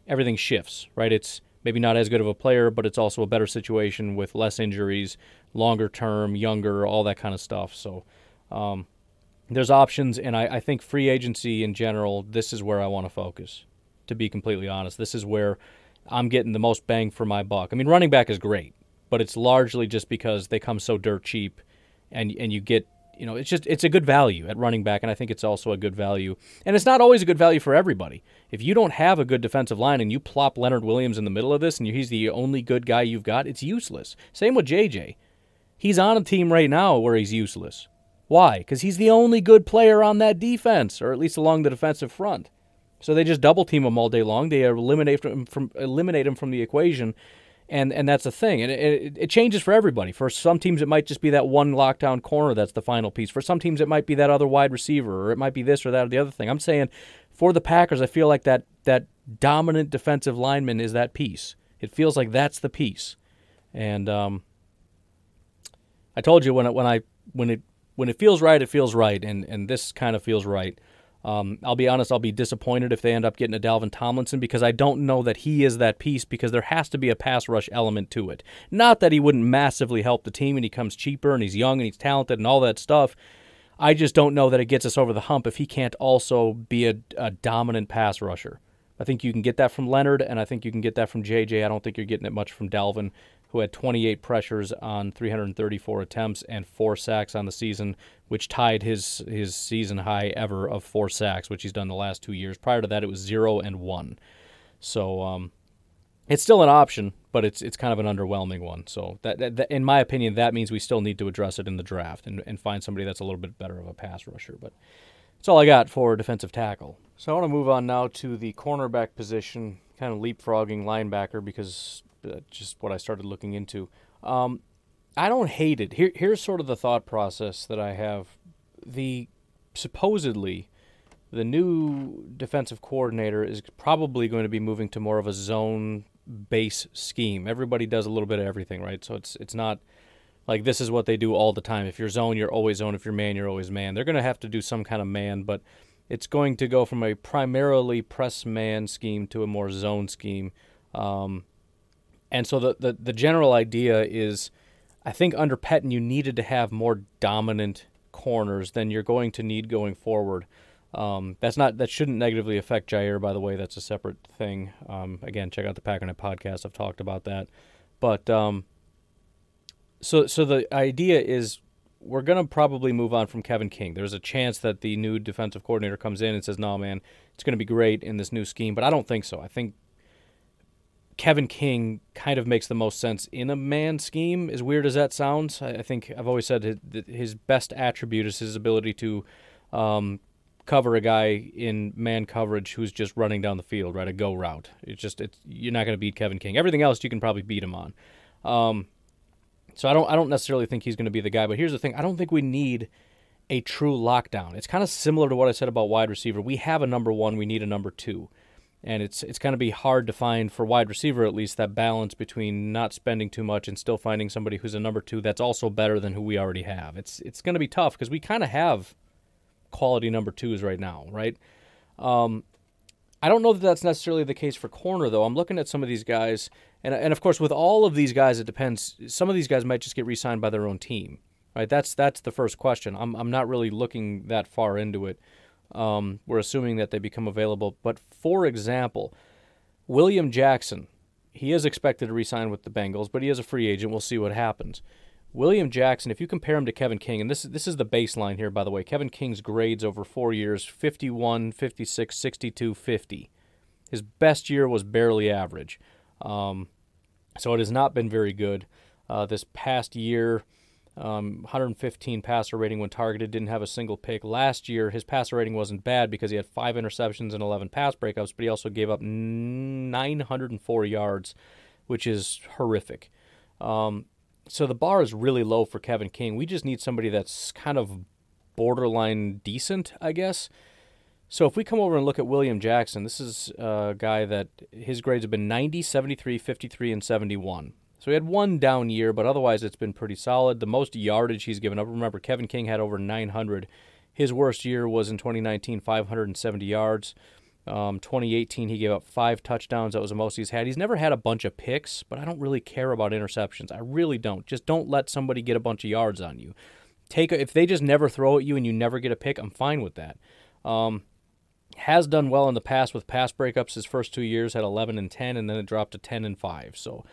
everything shifts, right? It's maybe not as good of a player, but it's also a better situation with less injuries, longer term, younger, all that kind of stuff. So um, there's options, and I, I think free agency in general, this is where I want to focus. To be completely honest, this is where I'm getting the most bang for my buck. I mean, running back is great, but it's largely just because they come so dirt cheap, and and you get you know, it's just it's a good value at running back, and I think it's also a good value. And it's not always a good value for everybody. If you don't have a good defensive line and you plop Leonard Williams in the middle of this, and he's the only good guy you've got, it's useless. Same with JJ. He's on a team right now where he's useless. Why? Because he's the only good player on that defense, or at least along the defensive front. So they just double team him all day long. They eliminate him from eliminate him from the equation, and and that's the thing. And it, it, changes for everybody. For some teams, it might just be that one lockdown corner that's the final piece. For some teams, it might be that other wide receiver, or it might be this or that or the other thing. I'm saying for the Packers, I feel like that that dominant defensive lineman is that piece. It feels like that's the piece. And um, I told you when it, when I when it when it feels right, it feels right, and and this kind of feels right. Um, I'll be honest, I'll be disappointed if they end up getting a Dalvin Tomlinson because I don't know that he is that piece because there has to be a pass rush element to it. Not that he wouldn't massively help the team and he comes cheaper and he's young and he's talented and all that stuff. I just don't know that it gets us over the hump if he can't also be a, a dominant pass rusher. I think you can get that from Leonard, and I think you can get that from JJ. I don't think you're getting it much from Dalvin who had 28 pressures on 334 attempts and four sacks on the season, which tied his his season high ever of four sacks, which he's done the last two years. Prior to that, it was zero and one. So um, it's still an option, but it's it's kind of an underwhelming one. So that, that, that, in my opinion, that means we still need to address it in the draft and, and find somebody that's a little bit better of a pass rusher. But that's all I got for defensive tackle. So I want to move on now to the cornerback position, kind of leapfrogging linebacker because uh, just what I started looking into. Um, I don't hate it. Here, here's sort of the thought process that I have. The supposedly the new defensive coordinator is probably going to be moving to more of a zone base scheme. Everybody does a little bit of everything, right? So it's it's not like this is what they do all the time. If you're zone, you're always zone. If you're man, you're always man. They're going to have to do some kind of man, but it's going to go from a primarily press man scheme to a more zone scheme. Um, and so the, the, the general idea is I think under Pettine you needed to have more dominant corners than you're going to need going forward. Um, that's not that shouldn't negatively affect Jaire. by the way. That's a separate thing. Um, again, check out the Packernet podcast. I've talked about that. But um, so so the idea is we're gonna probably move on from Kevin King. There's a chance that the new defensive coordinator comes in and says, "No, man, it's gonna be great in this new scheme." But I don't think so. I think Kevin King kind of makes the most sense in a man scheme. As weird as that sounds, I think I've always said his best attribute is his ability to um, cover a guy in man coverage who's just running down the field, right? A go route. It's just it's you're not going to beat Kevin King. Everything else you can probably beat him on. Um, so I don't I don't necessarily think he's going to be the guy. But here's the thing: I don't think we need a true lockdown. It's kind of similar to what I said about wide receiver. We have a number one. We need a number two and it's it's going to be hard to find for wide receiver at least that balance between not spending too much and still finding somebody who's a number two that's also better than who we already have. It's it's going to be tough because we kind of have quality number twos right now, right? Um, I don't know that that's necessarily the case for corner though. I'm looking at some of these guys, and and of course with all of these guys, it depends. Some of these guys might just get re-signed by their own team, right? That's that's the first question. I'm I'm not really looking that far into it. Um, we're assuming that they become available. But for example, William Jackson, he is expected to resign with the Bengals, but he is a free agent. We'll see what happens. William Jackson, if you compare him to Kevin King, and this this is the baseline here, by the way. Kevin King's grades over four years 51, 56, 62, 50. His best year was barely average. Um, so it has not been very good. Uh, this past year, um, 115 passer rating when targeted, didn't have a single pick. Last year, his passer rating wasn't bad because he had five interceptions and 11 pass breakups, but he also gave up 904 yards, which is horrific. Um, so the bar is really low for Kevin King. We just need somebody that's kind of borderline decent, I guess. So if we come over and look at William Jackson, this is a guy that his grades have been 90, 73, 53, and 71. So he had one down year, but otherwise it's been pretty solid. The most yardage he's given up, remember, Kevin King had over 900. His worst year was in 2019, 570 yards. Um, 2018, he gave up five touchdowns. That was the most he's had. He's never had a bunch of picks, but I don't really care about interceptions. I really don't. Just don't let somebody get a bunch of yards on you. Take a, if they just never throw at you and you never get a pick, I'm fine with that. Um, has done well in the past with pass breakups. His first two years had 11 and 10, and then it dropped to 10 and 5. So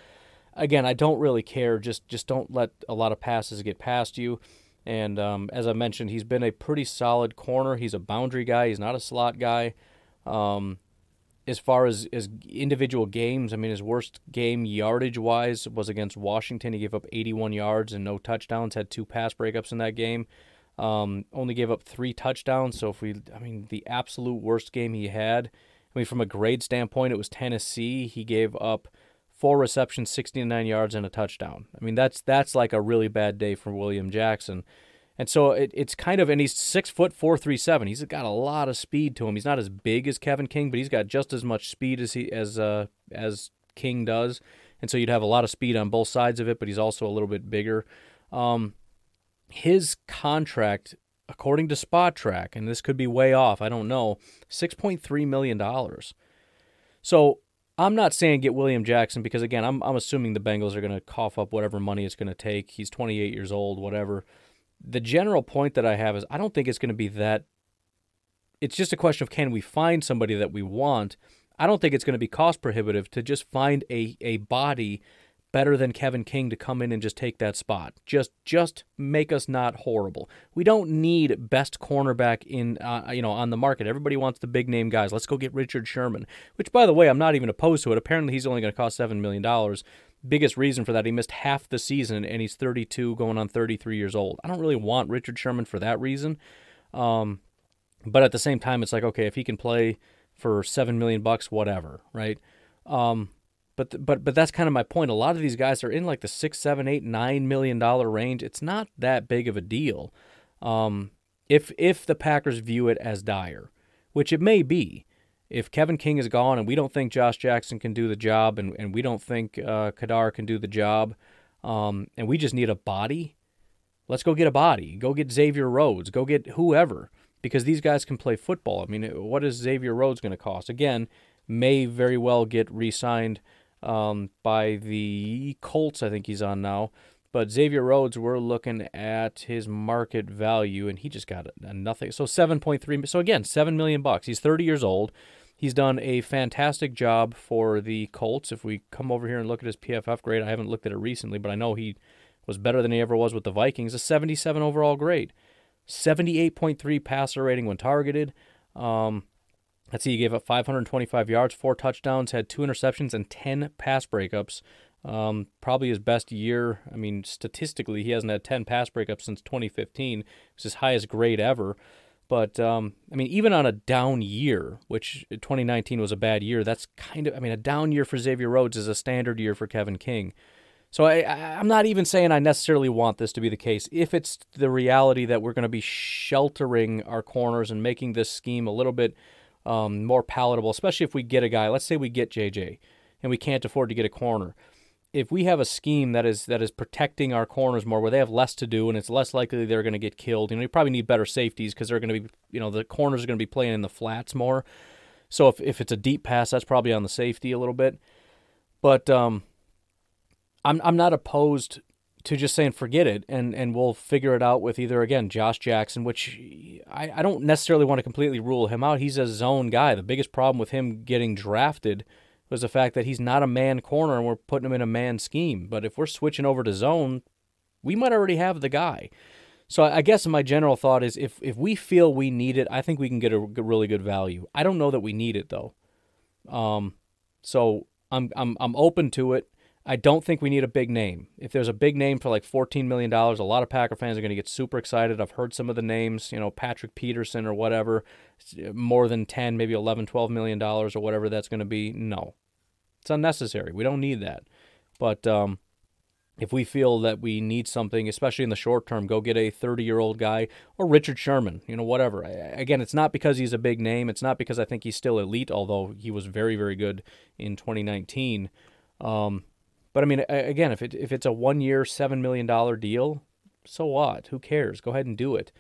again, I don't really care. Just just don't let a lot of passes get past you. And um, as I mentioned, he's been a pretty solid corner. He's a boundary guy. He's not a slot guy. Um, as far as, as individual games, I mean, his worst game yardage wise was against Washington. He gave up 81 yards and no touchdowns, had two pass breakups in that game. Um, only gave up three touchdowns. So, if we, I mean, the absolute worst game he had, I mean, from a grade standpoint, it was Tennessee. He gave up four receptions, 69 yards, and a touchdown. I mean, that's that's like a really bad day for William Jackson. And so it, it's kind of, and he's six foot four three seven. He's got a lot of speed to him. He's not as big as Kevin King, but he's got just as much speed as he as uh, as King does. And so you'd have a lot of speed on both sides of it, but he's also a little bit bigger. Um, his contract, according to Spotrac, and this could be way off, I don't know, six point three million dollars. So I'm not saying get William Jackson because again, I'm I'm assuming the Bengals are going to cough up whatever money it's going to take. He's 28 years old, whatever. The general point that I have is I don't think it's going to be that it's just a question of can we find somebody that we want. I don't think it's going to be cost prohibitive to just find a a body better than Kevin King to come in and just take that spot. Just just make us not horrible. We don't need best cornerback in uh, you know on the market. Everybody wants the big name guys. Let's go get Richard Sherman, which by the way, I'm not even opposed to it. Apparently he's only going to cost 7 million dollars. Biggest reason for that, he missed half the season and he's 32 going on 33 years old. I don't really want Richard Sherman for that reason. Um, but at the same time it's like okay, if he can play for 7 million bucks whatever, right? Um, but but but that's kind of my point. A lot of these guys are in like the six, seven, eight, nine million dollar range. It's not that big of a deal, um, if if the Packers view it as dire, which it may be. If Kevin King is gone and we don't think Josh Jackson can do the job, and, and we don't think uh, Ka'dar can do the job, um, and we just need a body, let's go get a body. Go get Xavier Rhodes. Go get whoever because these guys can play football. I mean, what is Xavier Rhodes going to cost? Again, may very well get re-signed um, by the Colts. I think he's on now. But Xavier Rhodes, we're looking at his market value, and he just got a, nothing. So seven point three. So again, seven million bucks. He's thirty years old. He's done a fantastic job for the Colts. If we come over here and look at his PFF grade, I haven't looked at it recently, but I know he was better than he ever was with the Vikings. A 77 overall grade, 78.3 passer rating when targeted. Um, Let's see, he gave up 525 yards, four touchdowns, had two interceptions, and 10 pass breakups. Um, probably his best year. I mean, statistically, he hasn't had 10 pass breakups since 2015. It's his highest grade ever. But, um, I mean, even on a down year, which 2019 was a bad year, that's kind of, I mean, a down year for Xavier Rhodes is a standard year for Kevin King. So I, I'm not even saying I necessarily want this to be the case. If it's the reality that we're going to be sheltering our corners and making this scheme a little bit um, more palatable, especially if we get a guy. Let's say we get JJ, and we can't afford to get a corner. If we have a scheme that is that is protecting our corners more, where they have less to do, and it's less likely they're going to get killed. You know, you probably need better safeties because they're going to be, you know, the corners are going to be playing in the flats more. So if if it's a deep pass, that's probably on the safety a little bit. But um, I'm I'm not opposed to just saying forget it and and we'll figure it out with either again Josh Jackson, which I, I don't necessarily want to completely rule him out. He's a zone guy. The biggest problem with him getting drafted was the fact that he's not a man corner and we're putting him in a man scheme. But if we're switching over to zone, we might already have the guy. So I guess my general thought is if if we feel we need it, I think we can get a really good value. I don't know that we need it though. Um, so I'm I'm I'm open to it. I don't think we need a big name. If there's a big name for like $14 million, a lot of Packer fans are going to get super excited. I've heard some of the names, you know, Patrick Peterson or whatever, more than 10, maybe 11, 12 million dollars or whatever that's going to be. No. It's unnecessary. We don't need that. But um, if we feel that we need something, especially in the short term, go get a 30 year old guy or Richard Sherman, you know, whatever. Again, it's not because he's a big name. It's not because I think he's still elite, although he was very, very good in 2019. Um, but I mean, again, if it if it's a one year, seven million dollar deal, so what? Who cares? Go ahead and do it.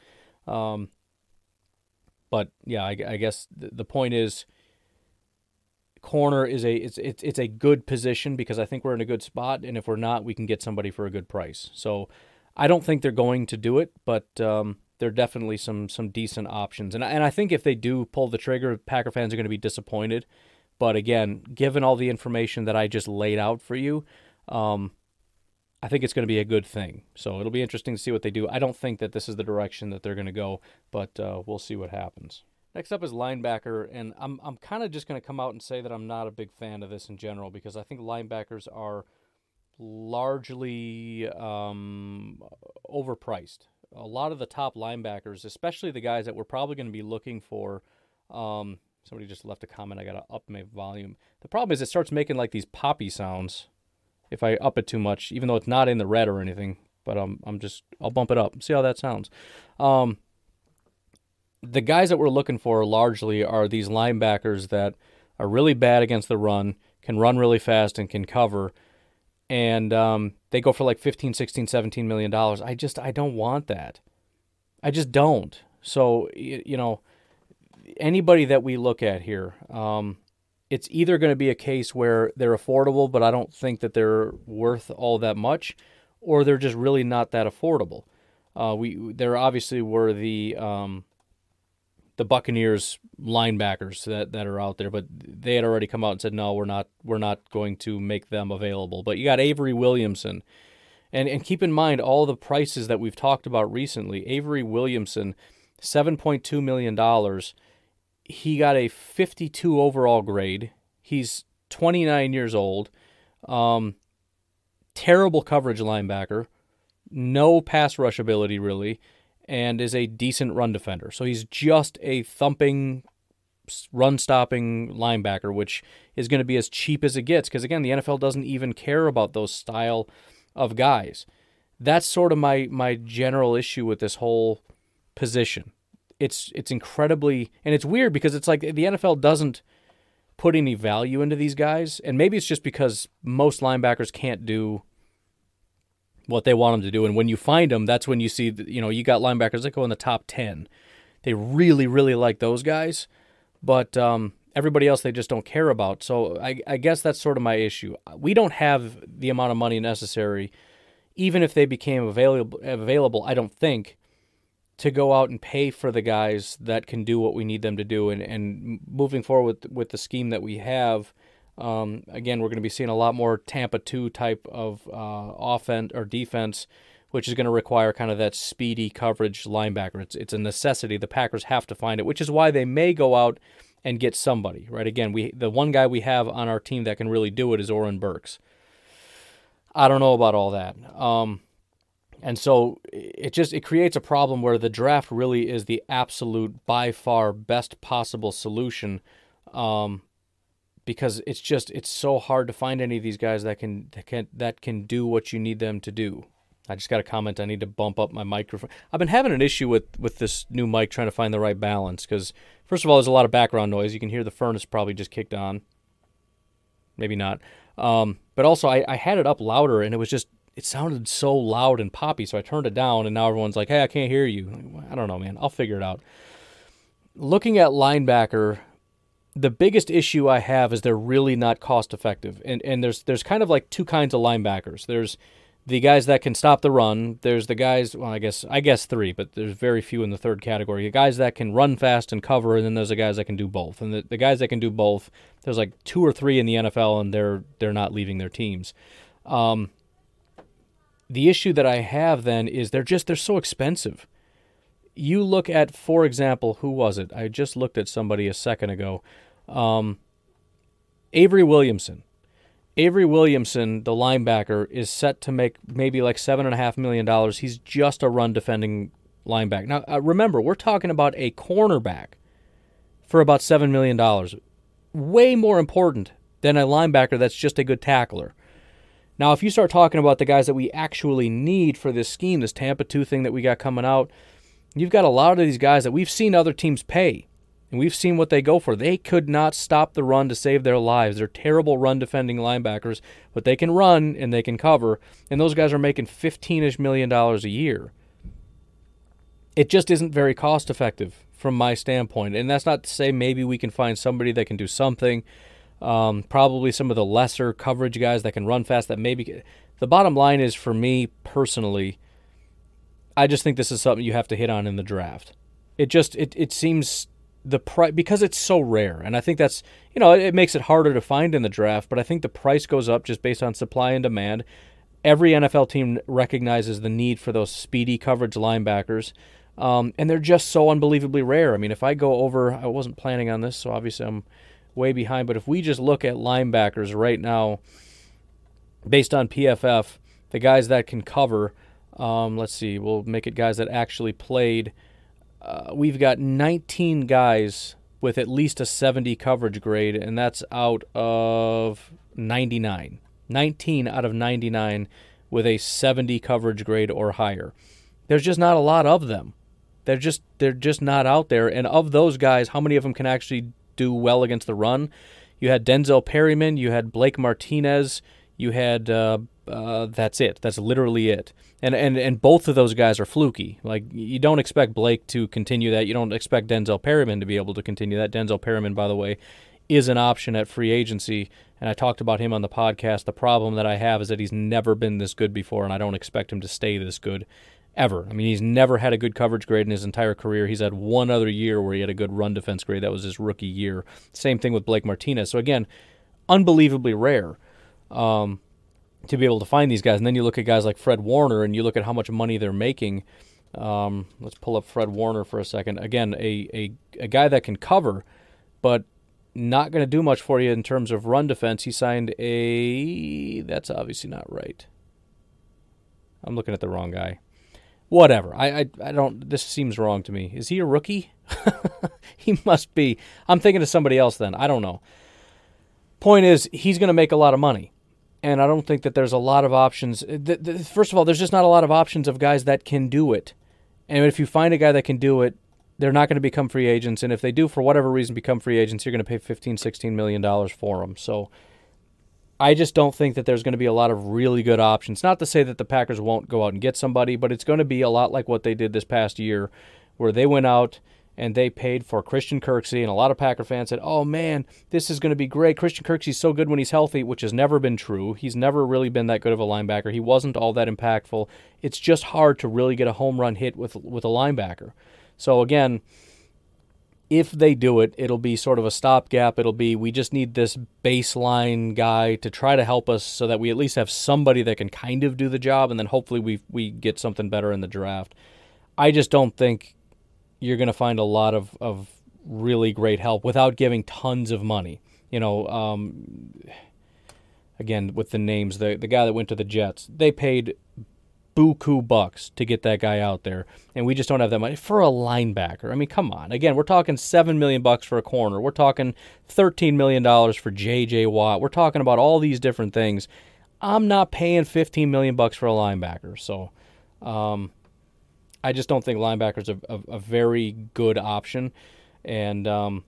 Um, but yeah, I, I guess the point is, corner is a it's, it's it's a good position because I think we're in a good spot, and if we're not, we can get somebody for a good price. So I don't think they're going to do it, but um, there are definitely some some decent options, and and I think if they do pull the trigger, Packer fans are going to be disappointed. But again, given all the information that I just laid out for you, um, I think it's going to be a good thing. So it'll be interesting to see what they do. I don't think that this is the direction that they're going to go, but uh, we'll see what happens. Next up is linebacker, and I'm I'm kind of just going to come out and say that I'm not a big fan of this in general because I think linebackers are largely um, overpriced. A lot of the top linebackers, especially the guys that we're probably going to be looking for. Um, somebody just left a comment. I got to up my volume. The problem is it starts making like these poppy sounds if I up it too much, even though it's not in the red or anything. But um, I'm just I'll bump it up. See how that sounds. Um, the guys that we're looking for largely are these linebackers that are really bad against the run, can run really fast, and can cover. And um, they go for like 15, 16, 17 million dollars. I just I don't want that. I just don't. So you know, anybody that we look at here, um, it's either going to be a case where they're affordable, but I don't think that they're worth all that much, or they're just really not that affordable. Uh, we there obviously were the um, the Buccaneers linebackers that, that are out there, but they had already come out and said no, we're not we're not going to make them available. But you got Avery Williamson, and and keep in mind all the prices that we've talked about recently. Avery Williamson, seven point two million dollars he got a 52 overall grade. He's 29 years old. Um, terrible coverage linebacker. No pass rush ability, really. And is a decent run defender. So he's just a thumping, run stopping linebacker, which is going to be as cheap as it gets. Because again, the NFL doesn't even care about those style of guys. That's sort of my, my general issue with this whole position it's it's incredibly and it's weird because it's like the NFL doesn't put any value into these guys, and maybe it's just because most linebackers can't do what they want them to do, and when you find them, that's when you see you know you got linebackers that go in the top ten. They really really like those guys, but um, everybody else they just don't care about. So I, I guess that's sort of my issue. We don't have the amount of money necessary, even if they became available. Available, I don't think to go out and pay for the guys that can do what we need them to do. And, and moving forward with, with the scheme that we have, um, again, we're going to be seeing a lot more Tampa 2 type of uh, offense or defense, which is going to require kind of that speedy coverage linebacker. It's, it's a necessity. The Packers have to find it, which is why they may go out and get somebody, right? Again, we the one guy we have on our team that can really do it is Oren Burks. I don't know about all that. Um, and so it just it creates a problem where the draft really is the absolute by far best possible solution um, because it's just it's so hard to find any of these guys that can that can that can do what you need them to do. I just got a comment I need to bump up my microphone. I've been having an issue with with this new mic trying to find the right balance cuz first of all there's a lot of background noise. You can hear the furnace probably just kicked on. Maybe not. Um, but also I, I had it up louder and it was just it sounded so loud and poppy, so I turned it down, and now everyone's like, "Hey, I can't hear you." I don't know, man. I'll figure it out. Looking at linebacker, the biggest issue I have is they're really not cost effective, and and there's there's kind of like two kinds of linebackers. There's the guys that can stop the run. There's the guys. Well, I guess I guess three, but there's very few in the third category. The guys that can run fast and cover, and then there's the guys that can do both. And the, the guys that can do both, there's like two or three in the NFL, and they're they're not leaving their teams. Um, the issue that I have then is they're just they're so expensive. You look at, for example, who was it? I just looked at somebody a second ago. Um, Avery Williamson. Avery Williamson, the linebacker, is set to make maybe like seven and a half million dollars. He's just a run defending linebacker. Now, uh, remember, we're talking about a cornerback for about seven million dollars. Way more important than a linebacker that's just a good tackler. Now, if you start talking about the guys that we actually need for this scheme, this Tampa 2 thing that we got coming out, you've got a lot of these guys that we've seen other teams pay. And we've seen what they go for. They could not stop the run to save their lives. They're terrible run defending linebackers, but they can run and they can cover. And those guys are making 15 ish million dollars a year. It just isn't very cost effective from my standpoint. And that's not to say maybe we can find somebody that can do something. Um, probably some of the lesser coverage guys that can run fast that maybe. The bottom line is for me personally, I just think this is something you have to hit on in the draft. It just it, it seems the price because it's so rare, and I think that's you know it, it makes it harder to find in the draft. But I think the price goes up just based on supply and demand. Every NFL team recognizes the need for those speedy coverage linebackers, um, and they're just so unbelievably rare. I mean, if I go over, I wasn't planning on this, so obviously I'm way behind. But if we just look at linebackers right now, based on PFF, the guys that can cover, um, let's see, we'll make it guys that actually played. Uh, we've got 19 guys with at least a 70 coverage grade, and that's out of 99. 19 out of 99 with a 70 coverage grade or higher. There's just not a lot of them. They're just they're just not out there. And of those guys, how many of them can actually do well against the run. You had Denzel Perryman, you had Blake Martinez, you had uh, uh, that's it. That's literally it. And and and both of those guys are fluky. Like you don't expect Blake to continue that. You don't expect Denzel Perryman to be able to continue that. Denzel Perryman, by the way, is an option at free agency. And I talked about him on the podcast. The problem that I have is that he's never been this good before, and I don't expect him to stay this good ever. I mean, he's never had a good coverage grade in his entire career. He's had one other year where he had a good run defense grade. That was his rookie year. Same thing with Blake Martinez. So again, unbelievably rare um, to be able to find these guys. And then you look at guys like Fred Warner, and you look at how much money they're making. Um, let's pull up Fred Warner for a second. Again, a a, a guy that can cover, but not going to do much for you in terms of run defense. He signed a. That's obviously not right. I'm looking at the wrong guy whatever. I, I, I don't. This seems wrong to me. Is he a rookie? he must be. I'm thinking of somebody else. Then I don't know. Point is, he's going to make a lot of money, and I don't think that there's a lot of options. First of all, there's just not a lot of options of guys that can do it. And if you find a guy that can do it, they're not going to become free agents. And if they do, for whatever reason, become free agents, you're going to pay 15, 16 million dollars for them. So I just don't think that there's going to be a lot of really good options. Not to say that the Packers won't go out and get somebody, but it's going to be a lot like what they did this past year, where they went out and they paid for Christian Kirksey, and a lot of Packer fans said, "Oh man, this is going to be great. Christian Kirksey's so good when he's healthy," which has never been true. He's never really been that good of a linebacker. He wasn't all that impactful. It's just hard to really get a home run hit with with a linebacker. So again, if they do it, it'll be sort of a stopgap. It'll be we just need this baseline guy to try to help us so that we at least have somebody that can kind of do the job, and then hopefully we we get something better in the draft. I just don't think you're going to find a lot of, of really great help without giving tons of money. You know, um, again with the names, the the guy that went to the Jets, they paid buku bucks to get that guy out there, and we just don't have that money for a linebacker. I mean, come on. Again, we're talking seven million bucks for a corner. We're talking thirteen million dollars for J.J. Watt. We're talking about all these different things. I'm not paying fifteen million bucks for a linebacker, so um, I just don't think linebackers are a, a very good option, and um,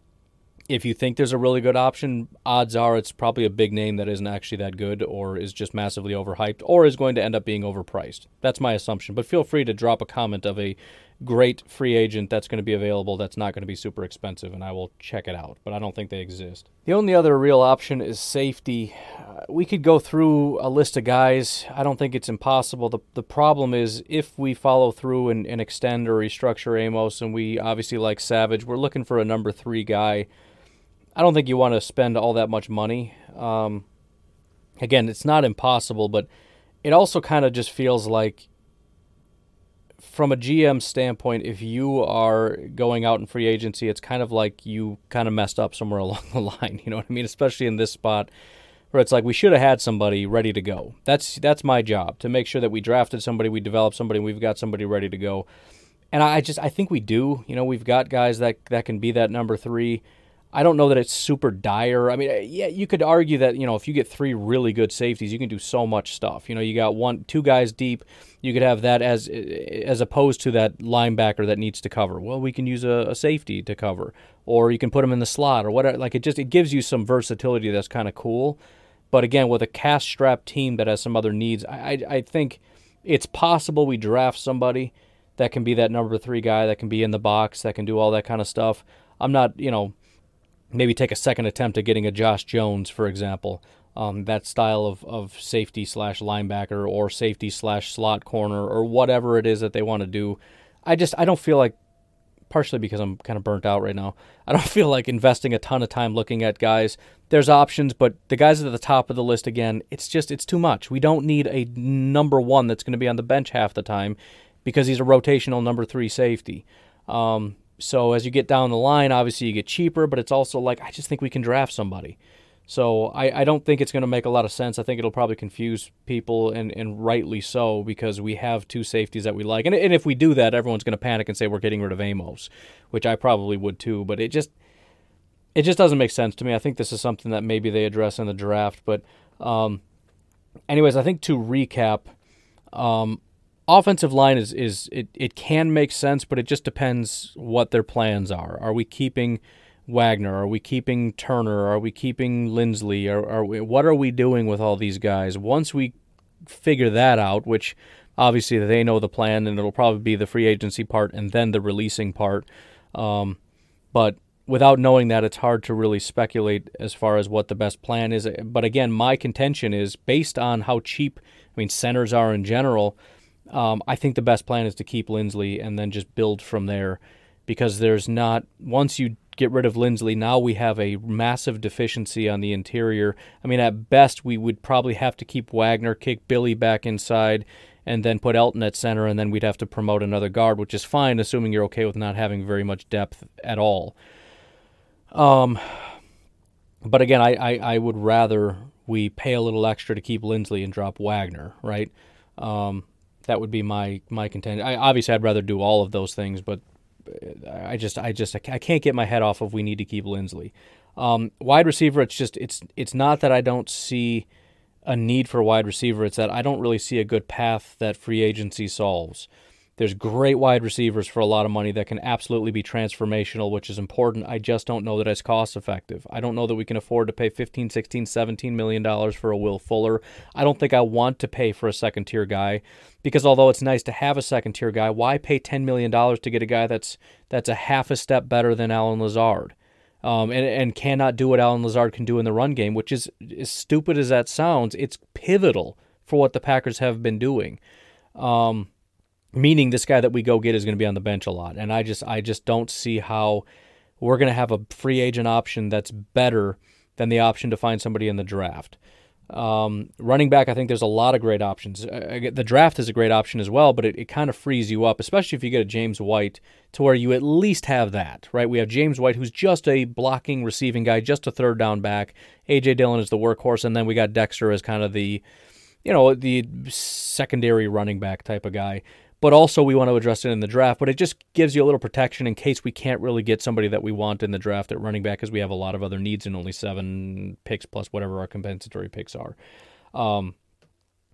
if you think there's a really good option, odds are it's probably a big name that isn't actually that good or is just massively overhyped or is going to end up being overpriced. That's my assumption. But feel free to drop a comment of a, great free agent that's going to be available that's not going to be super expensive, and I will check it out. But I don't think they exist. The only other real option is safety. Uh, we could go through a list of guys. I don't think it's impossible. The, the problem is if we follow through and, and extend or restructure Amos, and we obviously like Savage, we're looking for a number three guy. I don't think you want to spend all that much money. Um, again, it's not impossible, but it also kind of just feels like from a GM standpoint, if you are going out in free agency, it's kind of like you kind of messed up somewhere along the line. You know what I mean? Especially in this spot where it's like we should have had somebody ready to go. That's that's my job to make sure that we drafted somebody, we developed somebody, we've got somebody ready to go. And I just I think we do. You know, we've got guys that that can be that number three. I don't know that it's super dire. I mean, yeah, you could argue that you know if you get three really good safeties, you can do so much stuff. You know, you got one, two guys deep. You could have that as as opposed to that linebacker that needs to cover. Well, we can use a, a safety to cover, or you can put them in the slot or whatever. Like it just it gives you some versatility that's kind of cool. But again, with a cast strapped team that has some other needs, I, I I think it's possible we draft somebody that can be that number three guy that can be in the box that can do all that kind of stuff. I'm not you know maybe take a second attempt at getting a Josh Jones, for example. Um, that style of, of safety slash linebacker or safety slash slot corner or whatever it is that they want to do. I just I don't feel like partially because I'm kind of burnt out right now. I don't feel like investing a ton of time looking at guys. There's options, but the guys at the top of the list again, it's just it's too much. We don't need a number one that's going to be on the bench half the time because he's a rotational number three safety. Um, so as you get down the line, obviously you get cheaper, but it's also like I just think we can draft somebody. So I, I don't think it's going to make a lot of sense. I think it'll probably confuse people, and, and rightly so, because we have two safeties that we like. And, and if we do that, everyone's going to panic and say we're getting rid of Amos, which I probably would too. But it just it just doesn't make sense to me. I think this is something that maybe they address in the draft. But um, anyways, I think to recap, um, offensive line is is it, it can make sense, but it just depends what their plans are. Are we keeping Wagner? Are we keeping Turner? Are we keeping Linsley? Are, are we, what are we doing with all these guys? Once we figure that out, which obviously they know the plan, and it'll probably be the free agency part and then the releasing part. Um, but without knowing that, it's hard to really speculate as far as what the best plan is. But again, my contention is based on how cheap, I mean, centers are in general. Um, I think the best plan is to keep Linsley and then just build from there because there's not, once you get rid of Linsley, now we have a massive deficiency on the interior. I mean, at best, we would probably have to keep Wagner, kick Billy back inside, and then put Elton at center, and then we'd have to promote another guard, which is fine, assuming you're okay with not having very much depth at all. Um, but again, I, I, I would rather we pay a little extra to keep Linsley and drop Wagner, right? Um, that would be my my contention. I obviously I'd rather do all of those things, but I just I just I can't get my head off of we need to keep Linsley. Um, wide receiver, it's just it's it's not that I don't see a need for wide receiver. It's that I don't really see a good path that free agency solves. There's great wide receivers for a lot of money that can absolutely be transformational, which is important. I just don't know that it's cost effective. I don't know that we can afford to pay 15, 16, 17 million dollars for a Will Fuller. I don't think I want to pay for a second tier guy because although it's nice to have a second tier guy, why pay 10 million dollars to get a guy that's that's a half a step better than Allen Lazard? Um, and, and cannot do what Allen Lazard can do in the run game, which is as stupid as that sounds, it's pivotal for what the Packers have been doing. Um, meaning this guy that we go get is going to be on the bench a lot. And I just I just don't see how we're going to have a free agent option that's better than the option to find somebody in the draft. Um, running back, I think there's a lot of great options. Uh, the draft is a great option as well, but it, it kind of frees you up, especially if you get a James White to where you at least have that, right? We have James White, who's just a blocking, receiving guy, just a third down back. A.J. Dillon is the workhorse, and then we got Dexter as kind of the, you know, the secondary running back type of guy but also we want to address it in the draft. But it just gives you a little protection in case we can't really get somebody that we want in the draft at running back because we have a lot of other needs and only seven picks plus whatever our compensatory picks are. Um,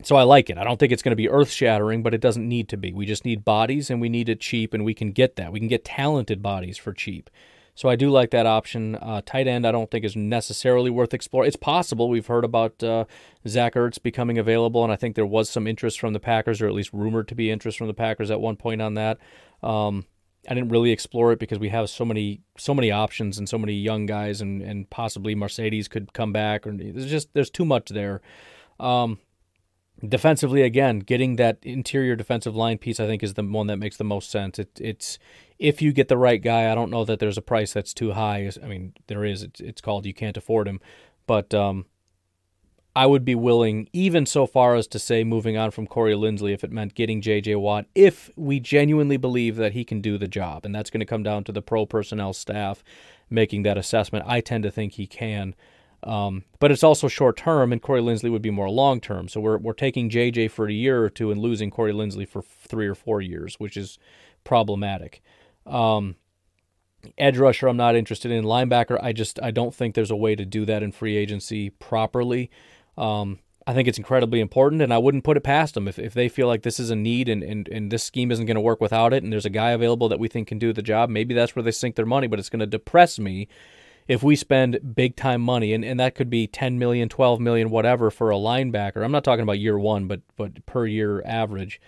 so I like it. I don't think it's going to be earth shattering, but it doesn't need to be. We just need bodies and we need it cheap, and we can get that. We can get talented bodies for cheap. So I do like that option. Uh, tight end, I don't think is necessarily worth exploring. It's possible. We've heard about uh, Zach Ertz becoming available, and I think there was some interest from the Packers, or at least rumored to be interest from the Packers at one point on that. Um, I didn't really explore it because we have so many so many options and so many young guys, and and possibly Marcedes could come back, or there's just there's too much there. Um, defensively, again, getting that interior defensive line piece, I think, is the one that makes the most sense. It, it's if you get the right guy, I don't know that there's a price that's too high. I mean, there is. It's, it's called you can't afford him, but um, I would be willing, even so far as to say, moving on from Corey Linsley, if it meant getting J.J. Watt, if we genuinely believe that he can do the job, and that's going to come down to the pro personnel staff making that assessment. I tend to think he can. Um, but it's also short term, and Corey Linsley would be more long term. So we're, we're taking JJ for a year or two and losing Corey Linsley for three or four years, which is problematic. Um, edge rusher, I'm not interested in. Linebacker, I just I don't think there's a way to do that in free agency properly. Um, I think it's incredibly important, and I wouldn't put it past them if, if they feel like this is a need and, and, and this scheme isn't going to work without it, and there's a guy available that we think can do the job. Maybe that's where they sink their money, but it's going to depress me if we spend big time money, and, and that could be 10 million, 12 million, whatever for a linebacker. I'm not talking about year one, but but per year average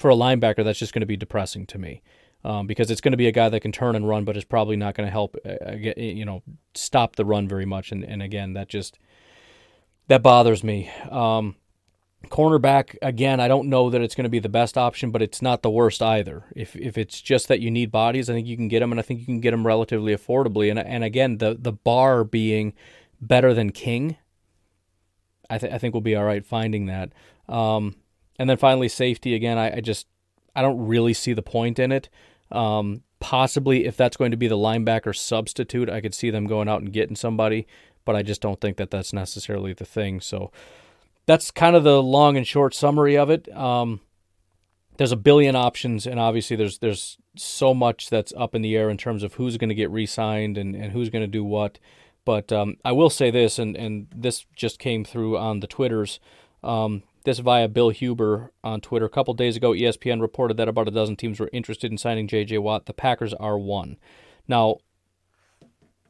for a linebacker, that's just going to be depressing to me. Um, because it's going to be a guy that can turn and run, but is probably not going to help, uh, get, you know, stop the run very much. And, and again, that just that bothers me. Um, Cornerback again, I don't know that it's going to be the best option, but it's not the worst either. If if it's just that you need bodies, I think you can get them, and I think you can get them relatively affordably. And and again, the the bar being better than King, I, th- I think we'll be all right finding that. Um, and then finally, safety again. I, I, just I don't really see the point in it. Um, possibly if that's going to be the linebacker substitute, I could see them going out and getting somebody, but I just don't think that that's necessarily the thing. So that's kind of the long and short summary of it. Um, there's a billion options, and obviously there's there's so much that's up in the air in terms of who's going to get re-signed and, and who's going to do what. But um, I will say this, and, and this just came through on the Twitters. Um, this via Bill Huber on Twitter. A couple days ago, ESPN reported that about a dozen teams were interested in signing J.J. Watt. The Packers are one. Now,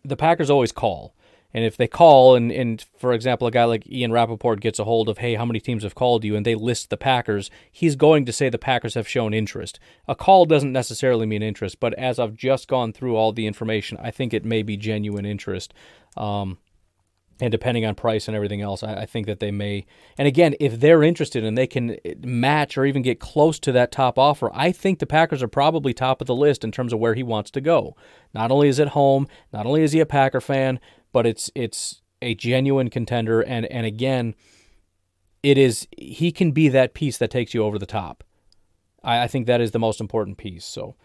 the Packers always call. And if they call, and, and for example, a guy like Ian Rapoport gets a hold of, hey, how many teams have called you, and they list the Packers, he's going to say the Packers have shown interest. A call doesn't necessarily mean interest, but as I've just gone through all the information, I think it may be genuine interest. Um, and depending on price and everything else, I, I, think that they may. And again, if they're interested and they can match or even get close to that top offer, I think the Packers are probably top of the list in terms of where he wants to go. Not only is it home, not only is he a Packer fan, but it's it's a genuine contender. And and again it is he can be that piece that takes you over the top. I, I think that is the most important piece. So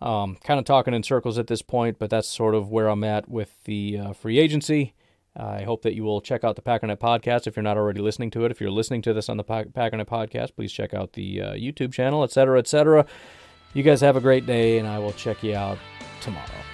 um, kind of talking in circles at this point but that's sort of where i'm at with the uh, free agency. I hope that you will check out the packernet podcast. If you're not already listening to it if you're listening to this on the packernet podcast please check out the uh, youtube channel etc etc you guys have a great day and i will check you out tomorrow